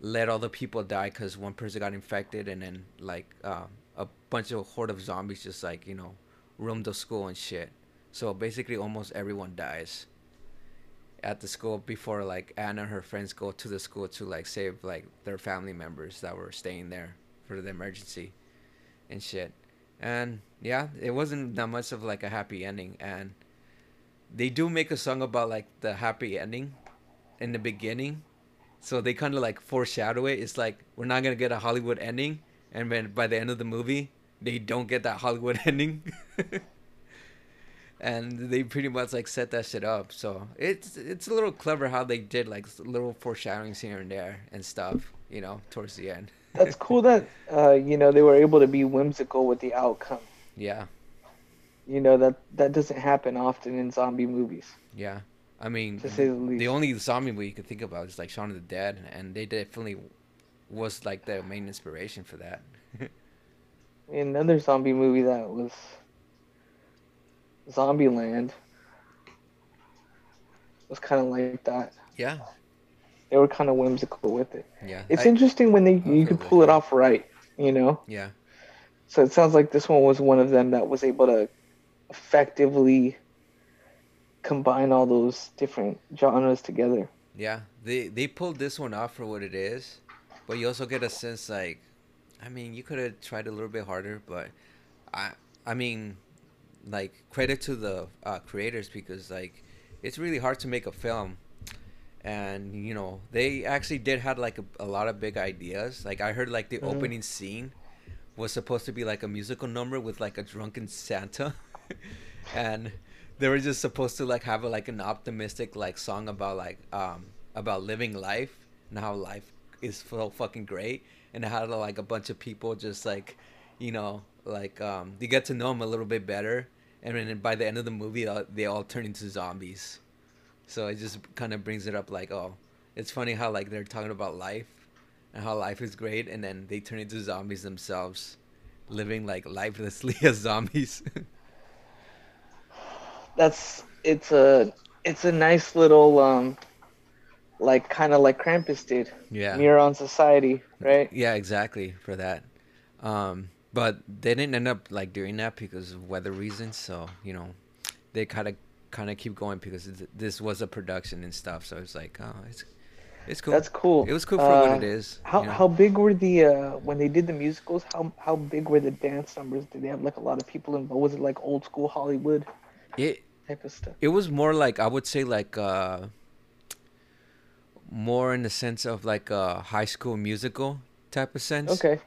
let all the people die because one person got infected and then like uh, a bunch of horde of zombies just like you know roamed the school and shit. So basically, almost everyone dies at the school before like Anna and her friends go to the school to like save like their family members that were staying there for the emergency and shit. And yeah, it wasn't that much of like a happy ending and they do make a song about like the happy ending in the beginning. So they kind of like foreshadow it. It's like we're not gonna get a Hollywood ending, and then by the end of the movie, they don't get that Hollywood ending. And they pretty much like set that shit up. So it's it's a little clever how they did like little foreshadowings here and there and stuff. You know, towards the end.
That's cool that uh, you know they were able to be whimsical with the outcome.
Yeah.
You know that that doesn't happen often in zombie movies.
Yeah. I mean,
To say the least.
the only zombie movie you could think about is like Shaun of the Dead, and they definitely was like the main inspiration for that.
Another zombie movie that was Zombieland was kind of like that.
Yeah,
They were kind of whimsical with it.
yeah.
It's
I-
interesting when they you can pull it off right, you know.
yeah,
So it sounds like this one was one of them that was able to effectively combine all those different genres together.
yeah. They they pulled this one off for what it is, but you also get a sense like, I mean, you could have tried a little bit harder, but I I mean, like credit to the uh, creators because like it's really hard to make a film. And you know they actually did had like a, a lot of big ideas. Like i heard like the
Mhm.
opening scene was supposed to be like a musical number with like a drunken santa. And they were just supposed to like have a, like an optimistic like song about like um about living life and how life is so fucking great. And how like a bunch of people just like you know like um you get to know them a little bit better and then by the end of the movie uh, they all turn into zombies so it just kind of brings it up like oh it's funny how like they're talking about life and how life is great and then they turn into zombies themselves living like lifelessly as zombies
That's it's a it's a nice little um like kind of like Krampus did.
yeah
Mirror on society, right?
Yeah, exactly for that. Um, but they didn't end up like doing that because of weather reasons. So you know, they kind of kind of keep going because th- this was a production and stuff. So it's like, oh, it's it's cool.
That's cool.
It was cool for what
Uh,
it is.
How
you know?
how big were the uh when they did the musicals? How how big were the dance numbers? Did they have like a lot of people involved? Was it like old school Hollywood
it
type of stuff?
it was more like I would say like uh more in the sense of like a high school musical type of sense.
Okay,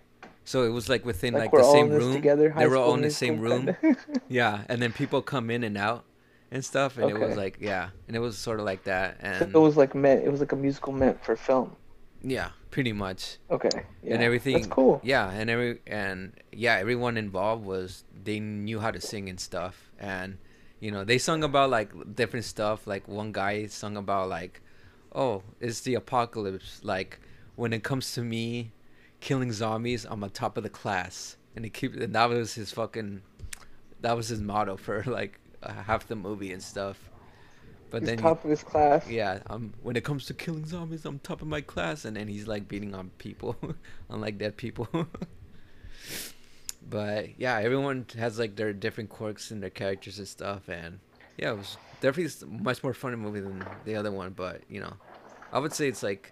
So it was like within
like,
like, the same room.
together.
they were all in the same room. Yeah, and then people come in and out and stuff, and it was like yeah, and it was sort of like that,
So
and
it was like meant. It was like a musical meant for film.
yeah, pretty much,
Okay, yeah.
and everything.
That's cool.
Yeah, and every and yeah, everyone involved was they knew how to sing and stuff, and you know they sung about like different stuff. Like one guy sung about like, oh, it's the apocalypse. Like when it comes to me killing zombies, I'm on top of the class, and he keep and that was his fucking, that was his motto for like uh, half the movie and stuff. But
He's
then you-
top of his class.
yeah, um, when it comes to killing zombies, I'm top of my class, and then he's like beating on people, unlike dead people. but yeah, everyone has like their different quirks and their characters and stuff, and yeah, it was definitely much more fun movie than the other one. But you know, I would say it's like,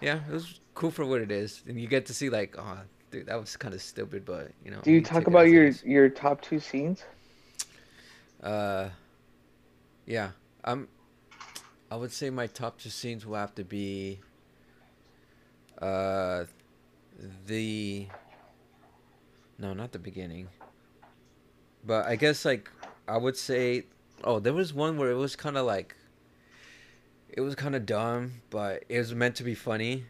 yeah, it was cool for what it is, and you get to see like, oh, dude, that was kind of stupid, but you know.
Do you talk about your your top two scenes?
Uh, yeah. I'm. I would say my top two scenes will have to be. Uh, the. No, not the beginning. But I guess like I would say, oh, there was one where it was kind of like. It was kind of dumb, but it was meant to be funny,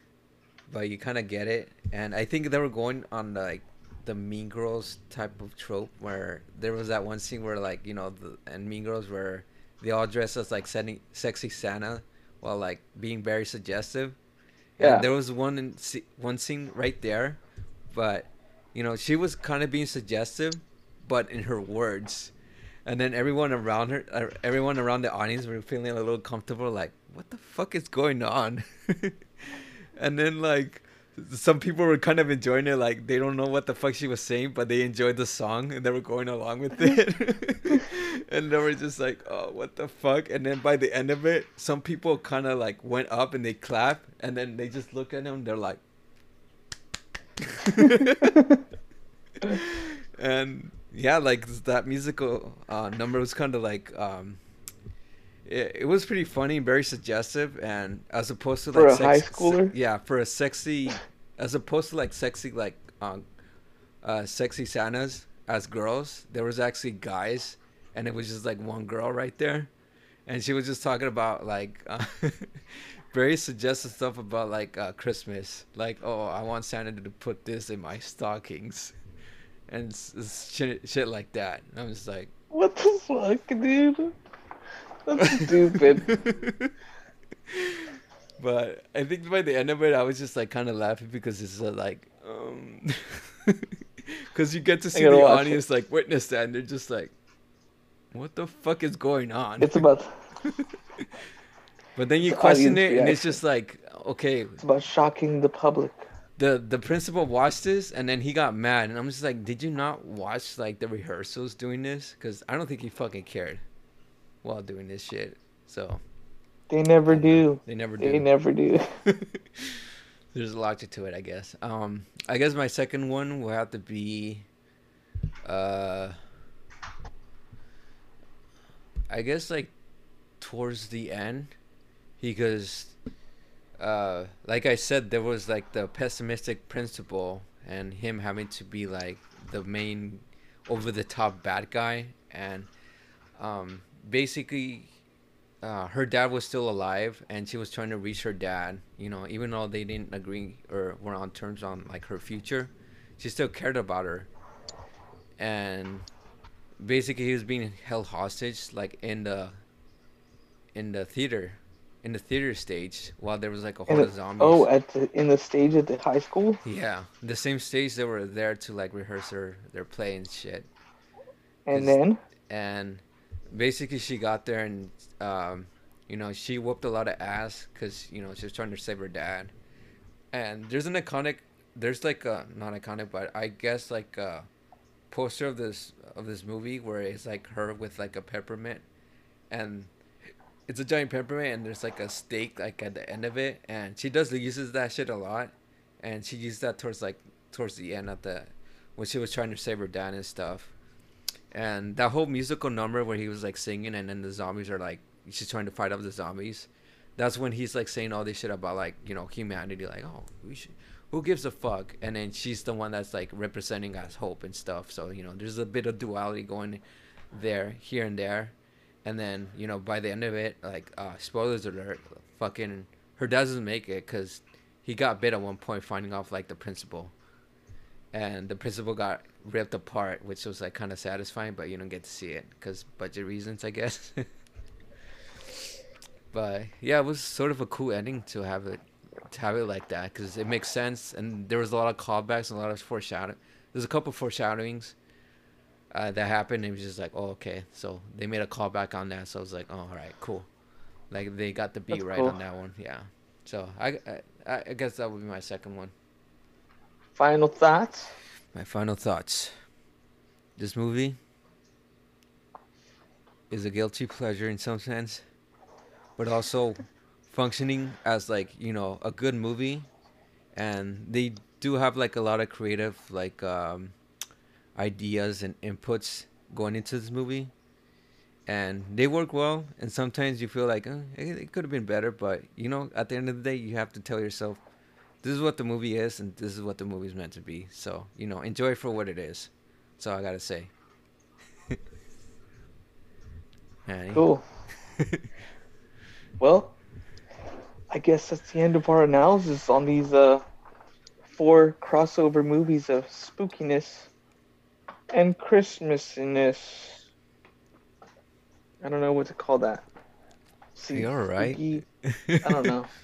but you kind of get it. And I think they were going on like the Mean Girls type of trope where there was that one scene where like you know the and Mean Girls where they all dress as like sending, sexy Santa while like being very suggestive.
Yeah.
And there was one in, one scene right there, but you know she was kind of being suggestive, but in her words. And then everyone around her, uh, everyone around the audience were feeling a little comfortable, like, what the fuck is going on? and then like some people were kind of enjoying it like they don't know what the fuck she was saying but they enjoyed the song and they were going along with it. And they were just like oh what the fuck? And then by the end of it some people kind of like went up and they clap and then they just look at them they're like and yeah like that musical uh, number was kind of like um it, it was pretty funny, and very suggestive, and as opposed to like For
a high schooler?
yeah, for a sexy, as opposed to like sexy like um, uh, sexy Santas as girls, there was actually guys, and it was just like one girl right there, and she was just talking about like. Uh, Very suggestive stuff about like uh, Christmas, like oh, I want Santa to put this in my stockings, and shit, shit like that. And I'm just like,
What the fuck, dude? That's stupid.
but I think by the end of it, I was just like kind of laughing because it's like, um, because you get to see the audience like witness that, and they're just like, what the fuck is going on?
It's about
but then you
it's
question it, and it's just like, okay,
it's about shocking the public.
the the principal watched this, and then he got mad, and I'm just like, did you not watch like the rehearsals doing this? Because I don't think he fucking cared while doing this shit. So
They never do.
they never do.
They never do.
There's a logic to it, I guess. Um, I guess my second one will have to be, uh, I guess like towards the end, because, uh, like I said, there was like the pessimistic principal and him having to be like the main, over the top bad guy, and, um, basically uh, her dad was still alive and she was trying to reach her dad you know even though they didn't agree or were on terms on like her future she still cared about her. And basically he was being held hostage like in the in the theater in the theater stage while there was like a whole
the-
zombies.
oh, at the, in the stage at the high school.
yeah the same stage they were there to like rehearse their their play and shit.
And then?
and basically she got there and um, you know she whooped a lot of ass because you know she was trying to save her dad. And there's an iconic there's like a not iconic but i guess like a poster of this of this movie where it's like her with like a peppermint. And it's a giant peppermint and there's like a steak like at the end of it. And she does uses that shit a lot. And she used that towards like towards the end of the when she was trying to save her dad and stuff and that whole musical number where he was like singing and then the zombies are like she's trying to fight off the zombies that's when he's like saying all this shit about like you know humanity like oh we should who gives a fuck? And then she's the one that's like representing as hope and stuff. So you know there's a bit of duality going there here and there. And then you know by the end of it like uh spoilers alert fucking her doesn't make it because he got bit at one point finding off like the principal. And the principal got ripped apart, which was like kind of satisfying, but you don't get to see it because budget reasons, I guess. but yeah, it was sort of a cool ending to have it, to have it like that because it makes sense, and there was a lot of callbacks and a lot of foreshadowing. There's a couple foreshadowings uh, that happened. And it was just like, oh, okay, so they made a callback on that, so I was like, oh, all right, cool. Like they got the beat
That's
right
cool.
on that one, yeah. So I, I, I guess that would be my second one.
final thoughts.
My final thoughts. This movie is a guilty pleasure in some sense, but also functioning as like, you know, a good movie and they do have like a lot of creative like um ideas and inputs going into this movie and they work well and sometimes you feel like oh, it, it could have been better but you know at the end of the day you have to tell yourself this is what the movie is and this is what the movie's meant to be so you know enjoy for what it is that's all i gotta say
Cool. Well, I guess that's the end of our analysis on these uh four crossover movies of spookiness and Christmasiness. I don't know what to call that. See,
You all right?
spooky- I don't know.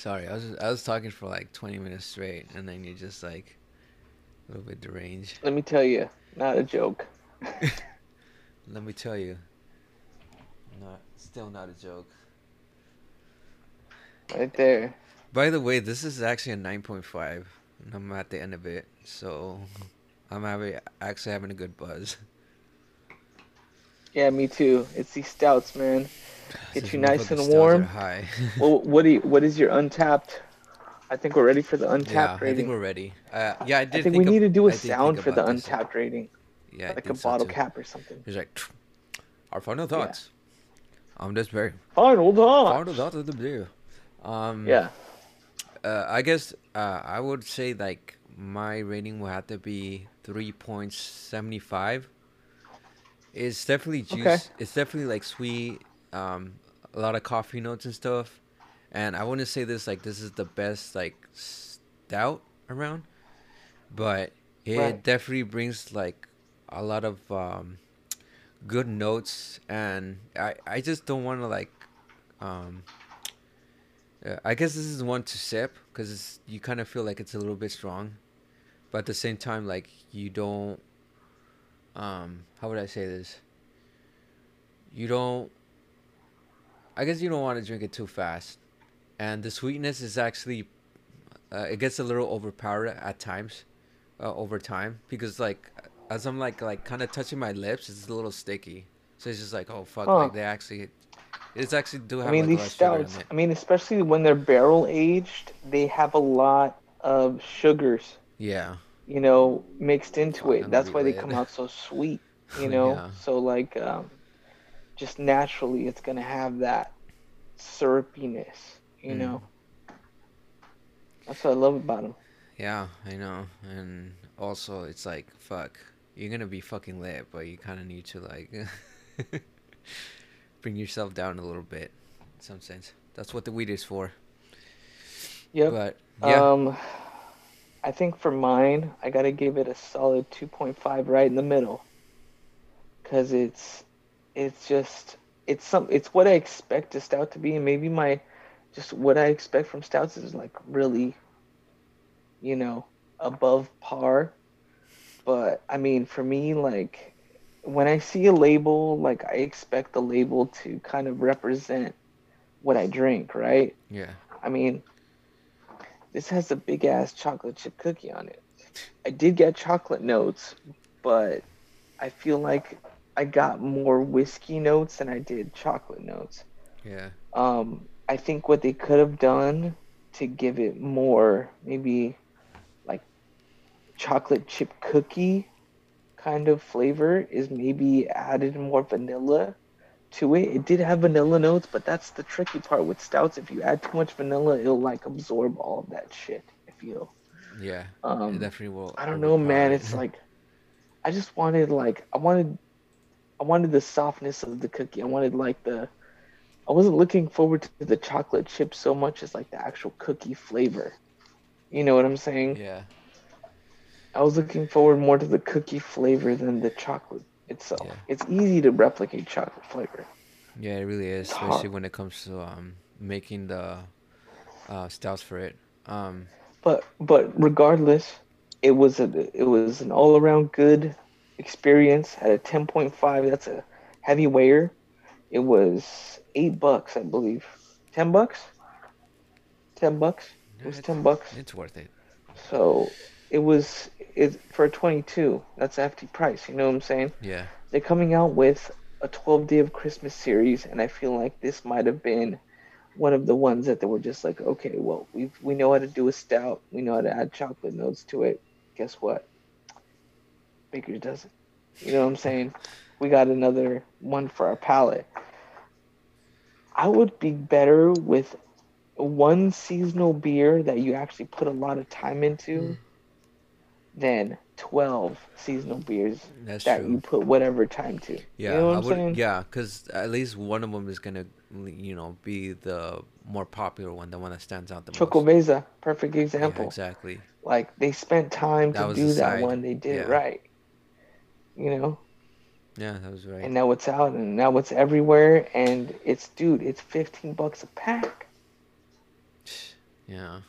sorry i was i was talking for like 20 minutes straight and then you're just like a little bit deranged
Let me tell you, not a joke.
let me tell you not still not a joke
Right there.
By the way, this is actually a 9.5, and I'm at the end of it, so I'm having, actually having a good buzz.
Yeah, me too. It's these stouts, man. Get
These
you nice and warm.
High.
Well, what do you, what is your Untappd? I think we're ready for the Untappd rating.
yeah,
Untappd
I think we're ready. Uh, yeah, I did.
I
did
think we
of-
need to do a
I
sound for the Untappd rating,
Yeah,
like a
so
bottle
too.
cap or something.
He's like, our final thoughts. I'm just very
Final thoughts.
Final thoughts of the beer. Um,
Yeah.
Uh, I guess uh, I would say like my rating will have to be three point seventy five. It's definitely juice.
Okay.
It's definitely like sweet. Um, a lot of coffee notes and stuff. And I wouldn't say this like this is the best like stout around, but it
Right.
definitely brings like a lot of um, good notes. And I I just don't want to like um, I guess this is one to sip because you kind of feel like it's a little bit strong, but at the same time, like you don't. Um, how would I say this? You don't. I guess you don't want to drink it too fast, and the sweetness is actually, uh, it gets a little overpowered at times, uh, over time because like as I'm like like kind of touching my lips, it's a little sticky. So it's just like oh fuck,
Huh.
like they actually, it's actually do have a lot of
I mean,
like,
these
less sugar in
stouts. I mean, especially when they're barrel aged, they have a lot of sugars,
Yeah.
You know, mixed into it. That's why they come out so sweet, you know.
Yeah.
So like, um, just naturally, it's gonna have that syrupiness, you
Mm.
know. That's what I love about them.
Yeah, I know. And also, it's like, fuck, you're gonna be fucking lit, but you kind of need to, like, bring yourself down a little bit, in some sense. That's what the weed is for.
Yep.
But, yeah.
Um, I think for mine, I gotta give it a solid 2.5 right in the middle. Cause it's, it's just, it's some, it's what I expect a stout to be, and maybe my, just what I expect from stouts is like really, you know, above par. But I mean, for me, like, when I see a label, like I expect the label to kind of represent what I drink, right?
yeah.
I mean, this has a big ass chocolate chip cookie on it. I did get chocolate notes, but I feel like I got more whiskey notes than I did chocolate notes.
Yeah.
Um, I think what they could have done to give it more, maybe like chocolate chip cookie kind of flavor, is maybe added more vanilla to it. It did have vanilla notes, but that's the tricky part with stouts. If you add too much vanilla, it'll like absorb all of that shit. I feel.
Yeah.
Um,
it definitely will.
I don't know, man.
it.
It's like I just wanted like I wanted I wanted the softness of the cookie. I wanted like the I wasn't looking forward to the chocolate chip so much as like the actual cookie flavor. You know what I'm saying?
Yeah.
I was looking forward more to the cookie flavor than the chocolate itself.
Yeah.
It's easy to replicate chocolate flavor.
Yeah, it really is,
It's
especially
hard.
when it comes to um making the uh stouts for it. Um,
But but regardless, it was a it was an all around good experience. Had a ten point five. That's a heavy weigher. It was eight bucks, I believe. Ten bucks. Ten bucks. It was ten bucks.
It's worth it.
So it was it for a twenty two. That's a hefty price. You know what I'm saying?
Yeah.
They're coming out with a 12 Day of Christmas series, and I feel like this might have been one of the ones that they were just like, okay, well, we we know how to do a stout, we know how to add chocolate notes to it. Guess what? Baker does it. You know what I'm saying? We got another one for our palate. I would be better with one seasonal beer that you actually put a lot of time into mm. Than 12 seasonal beers
That's
that
true.
you put whatever time to.
Yeah,
you know what
I would.
saying?
Yeah, because at least one of them is gonna, you know, be the more popular one, the one that stands out the most.
Xocoveza, perfect
Yeah,
example.
exactly.
Like they spent time
That
to do that one. They did it
yeah.
right. You know,
Yeah, that was right.
and now it's out, and now it's everywhere, and it's dude, it's 15 bucks a pack.
yeah,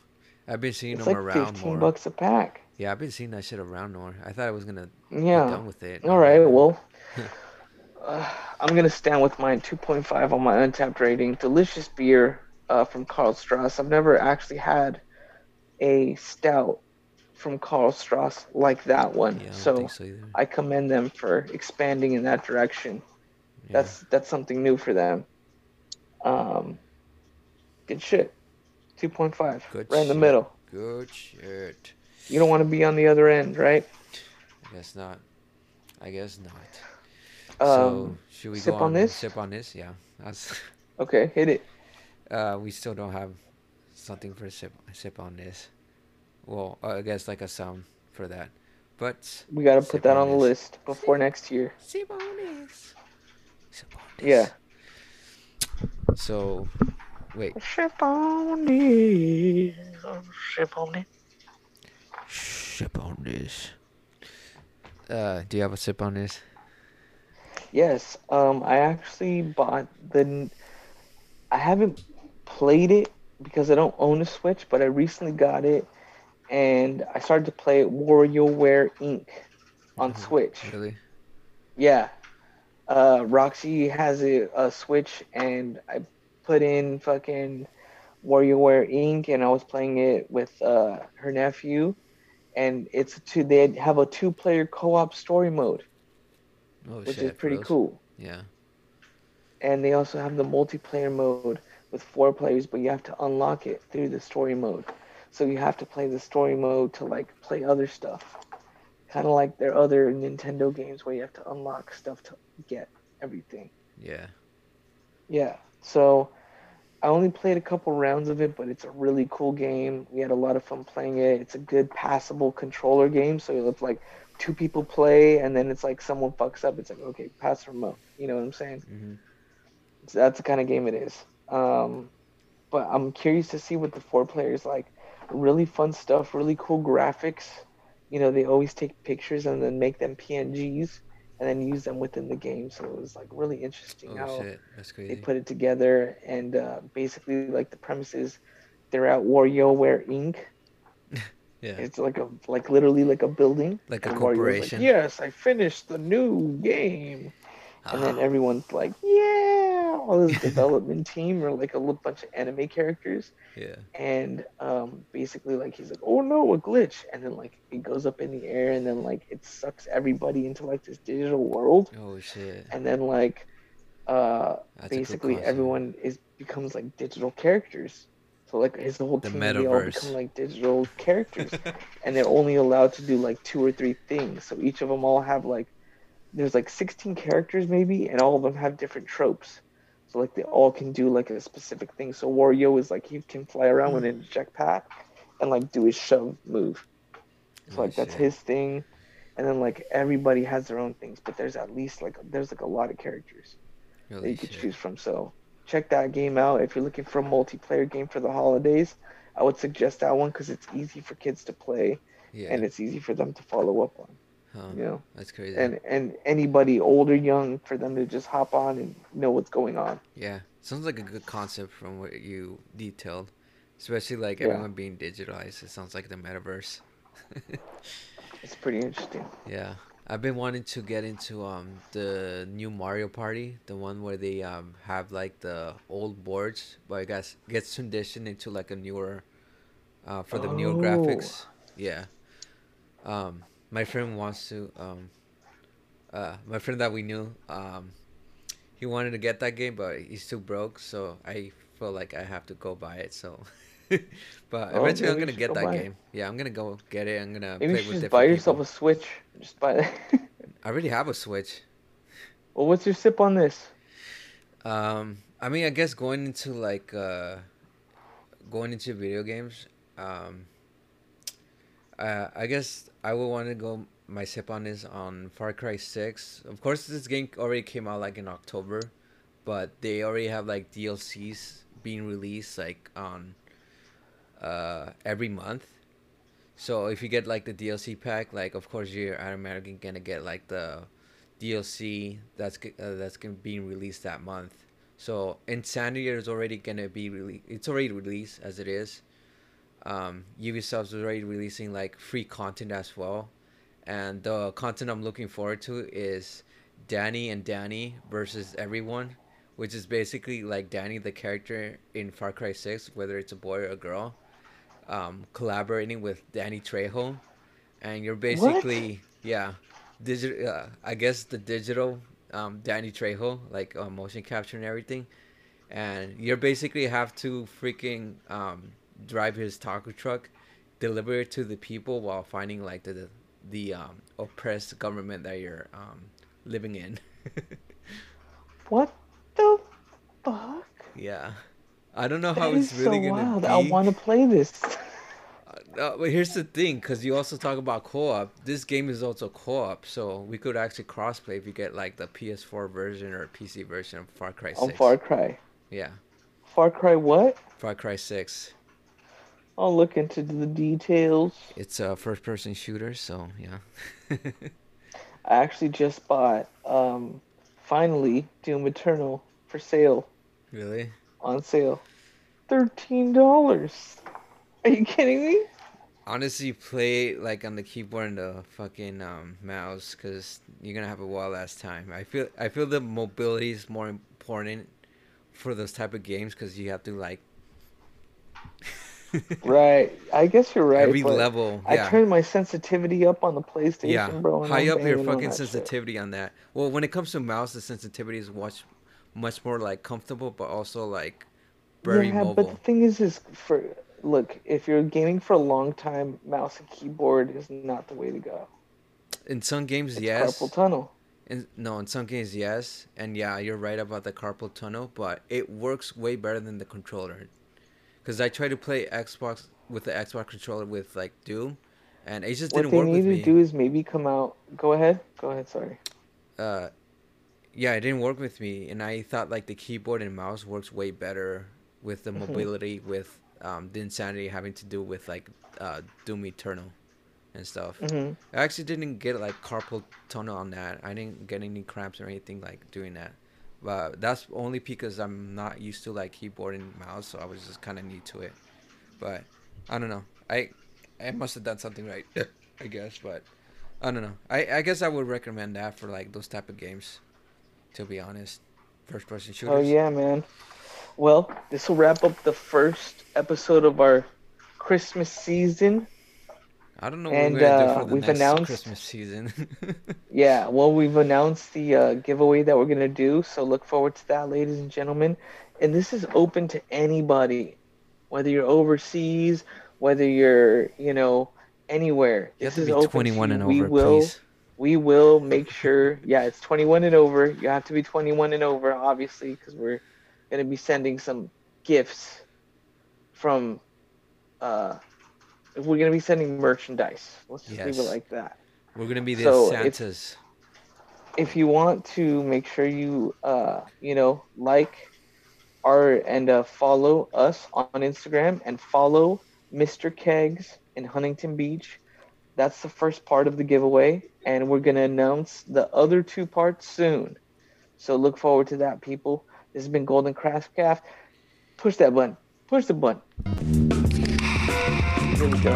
I've been seeing
It's
them
like
around
15
more.
bucks a pack.
Yeah, I've been seeing that shit around more. I thought I was gonna
yeah.
be done with it.
All right, well, uh, I'm gonna stand with my 2.5 on my Untappd rating. Delicious beer uh, from Karl Strauss. I've never actually had a stout from Karl Strauss like that one.
Yeah, I
so
so.
I commend them for expanding in that direction.
Yeah.
That's that's something new for them. Um, good shit. 2.5,
Good
right in the middle.
good shit.
You don't want to be on the other end, right?
I guess not. I guess not.
Um,
so should we
sip
go
on
on
this?
Sip on this, yeah. As,
Okay, hit it.
uh, we still don't have something for sip sip on this. Well, uh, I guess like a sound for that, but
We gotta put that
on
on the list before next year.
sip on this. Sip on this.
Yeah.
So, wait.
Sip on this. Sip on it.
Sip on this. Uh, do you have a sip on this?
Yes. Um, I actually bought the. I haven't played it because I don't own a Switch, but I recently got it, and I started to play WarioWare Inc. on
Mhm.
Switch.
Really?
Yeah. Uh, Roxy has a, a Switch, and I put in fucking WarioWare Inc. and I was playing it with uh, her nephew, and it's a two. They have a two-player co-op story mode,
Oh
which
shit.
is pretty
those-
cool.
Yeah.
And they also have the multiplayer mode with four players, but you have to unlock it through the story mode. So you have to play the story mode to like play other stuff. Kind of like their other Nintendo games where you have to unlock stuff to get everything.
Yeah.
Yeah. So I only played a couple rounds of it, but it's a really cool game. We had a lot of fun playing it. It's a good passable controller game. So if like two people play and then it's like someone fucks up, it's like okay, pass the remote. You know what I'm saying?
hmm
So that's the kind of game it is. Um, but I'm curious to see what the four players like. Really fun stuff, really cool graphics. You know, they always take pictures and then make them PNGs and then use them within the game. So it was like really interesting
Oh
how
shit. That's
they put it together. And uh, basically, like the premise is they're at WarioWare Inc.
Yeah.
It's like a like literally like a building.
Like a
Wario's like,
corporation.
yes, I finished the new game and then
Ah.
everyone's like, "Yeah!" All this development team are like a little bunch of anime characters,
Yeah.
and um, basically like he's like, "Oh no, a glitch!" And then like it goes up in the air, and then like it sucks everybody into like this digital world,
Oh shit.
and then like uh,
That's
basically everyone is becomes like digital characters. So like his whole
The
team, they all become like digital characters, and they're only allowed to do like two or three things. So each of them all have like there's like 16 characters maybe, and all of them have different tropes. So like they all can do like a specific thing. So Wario is like he can fly around with a jetpack and like do his shove move. So
Oh,
like that's his thing, and then like everybody has their own things, but there's at least like there's like a lot of characters that you could choose from. So check that game out if you're looking for a multiplayer game for the holidays. I would suggest that one because it's easy for kids to play
Yeah.
and it's easy for them to follow up on.
Huh.
You know,
That's crazy.
and and anybody old or young for them to just hop on and know what's going on.
Yeah, sounds like a good concept from what you detailed, especially like
Yeah.
everyone being digitalized. It sounds like the metaverse.
It's pretty interesting.
yeah, I've been wanting to get into um the new Mario Party, the one where they um have like the old boards, but I guess gets conditioned into like a newer, uh, for the newer
Oh.
graphics. Yeah. Um, my friend wants to um, uh, my friend that we knew um, he wanted to get that game, but he's too broke, so I feel like I have to go buy it. So, but
Oh,
eventually I'm gonna get
go
that
buy it.
game. Yeah, I'm gonna go get it. I'm gonna
Maybe you
play
should
with
just buy yourself
people.
a Switch. Just buy that.
I already have a Switch.
well, what's your sip on this?
Um, I mean, I guess going into like uh, going into video games. Um, uh, I guess I would want to go my sip on is on Far Cry Six. Of course, this game already came out like in October, but they already have like DLCs being released like on uh every month. So if you get like the DLC pack, like of course you're automatically gonna get like the DLC that's uh, that's gonna being released that month. So Insanity is already gonna be released. It's already released as it is. Um, Ubisoft's already releasing like free content as well, and the content I'm looking forward to is Danny and Dani versus everyone, which is basically like Dani the character in Far Cry Six, whether it's a boy or a girl, um, collaborating with Danny Trejo, and you're basically yeah, digital. Uh, I guess the digital um, Danny Trejo, like uh, motion capture and everything, and you're basically have to freaking um, drive his taco truck, deliver it to the people while finding like the the um, oppressed government that you're um, living in.
What the fuck?
Yeah. I don't know how it's really
so
gonna
wild.
be.
I want to play this.
Uh, but here's the thing, because you also talk about co-op. This game is also co-op, so we could actually cross-play if you get like the PS4 version or PC version of Far Cry 6.
On Far Cry.
Yeah,
Far Cry what?
Far Cry 6.
I'll look into the details.
It's a first-person shooter, so yeah.
I actually just bought, um, finally, Doom Eternal for sale.
really?
On sale. $13. Are you kidding me?
Honestly, play like on the keyboard and the fucking um, mouse, because you're gonna have a wild ass time. I feel I feel the mobility is more important for those type of games, because you have to like.
Right. I guess you're right.
Every level,
I
yeah.
turned my sensitivity up on the PlayStation,
yeah,
bro. and
high
I'm
up your fucking
that shit.
sensitivity on that. Well, when it comes to mouse, the sensitivity is much, much more like comfortable, but also like very
yeah,
mobile.
but the thing is, is for look, if you're gaming for a long time, mouse and keyboard is not the way to go.
In some games,
It's
yes.
carpal tunnel.
In, no, in some games, yes. And yeah, you're right about the carpal tunnel, but it works way better than the controller. Because I tried to play Xbox with the Xbox controller with like Doom, and it just didn't work.
What
they
need
to
do is maybe come out. Go ahead. Go ahead. Sorry.
uh yeah it didn't work with me and i thought like the keyboard and mouse works way better with the
Mhm.
mobility with um the insanity having to do with like uh doom eternal and stuff
hmm
i actually didn't get like carpal tunnel on that i didn't get any cramps or anything like doing that but that's only because i'm not used to like keyboard and mouse so i was just kind of new to it but i don't know i i must have done something right i guess but I don't know. I, I guess I would recommend that for like those type of games. To be honest, first person oh, shooters.
Oh yeah, man. Well, this will wrap up the first episode of our Christmas season.
I don't know
And,
what we're gonna do
uh,
for the
we've announced-
Christmas season.
Yeah, well, we've announced the uh, giveaway that we're gonna do, so look forward to that, ladies and gentlemen. And this is open to anybody, whether you're overseas, whether you're, you know, anywhere.
you have
This
to
is
be
open
21
to
and
you. we
over,
will,
please.
we will make sure. Yeah, it's 21 and over. You have to be 21 and over, obviously, because we're gonna be sending some gifts from. Uh, we're gonna be sending merchandise. Let's just leave it like that.
We're gonna be the
so if-
Santas.
if you want to make sure you uh you know like our and uh, follow us on Instagram and follow Mr. Kegs in Huntington Beach. That's the first part of the giveaway, and we're gonna announce the other two parts soon. So look forward to that, people. This has been Golden Craftcast. Push that button. Push the button. Here we go.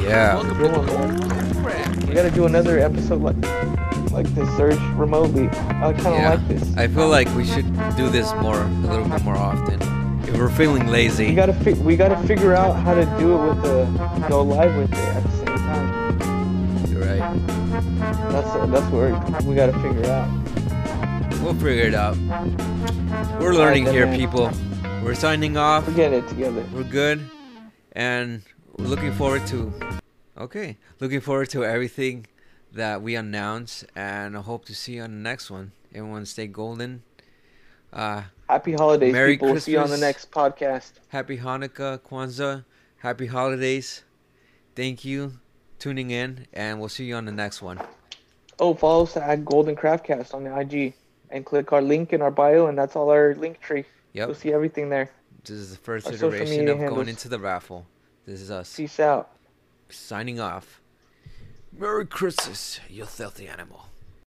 Yeah.
Good one, man. We gotta do another episode like like this, Surge remotely. I kind of
Yeah.
like this.
I feel like we should do this more, a little bit more often. If we're feeling lazy,
We
lazy.
gotta fi- we gotta figure out how to do it with the go live with it at the same time.
You're right.
That's that's what we gotta figure out.
We'll figure it out. We're learning
then,
here,
man.
people. We're signing off.
We're getting it together.
we're good and we're looking forward to okay looking forward to everything that we announce and i hope to see you on the next one. Everyone stay golden. Uh
Happy holidays,
Merry
people. See you on the next podcast.
happy hanukkah kwanzaa. Happy holidays. Thank you tuning in and we'll see you on the next one.
Oh, follow us at Golden Craftcast on the IG and click our link in our bio, and that's all our link tree.
yep.
You'll see everything there.
this is the first
Our
iteration of going into the raffle this is us.
Peace out.
signing off. Merry christmas you filthy animal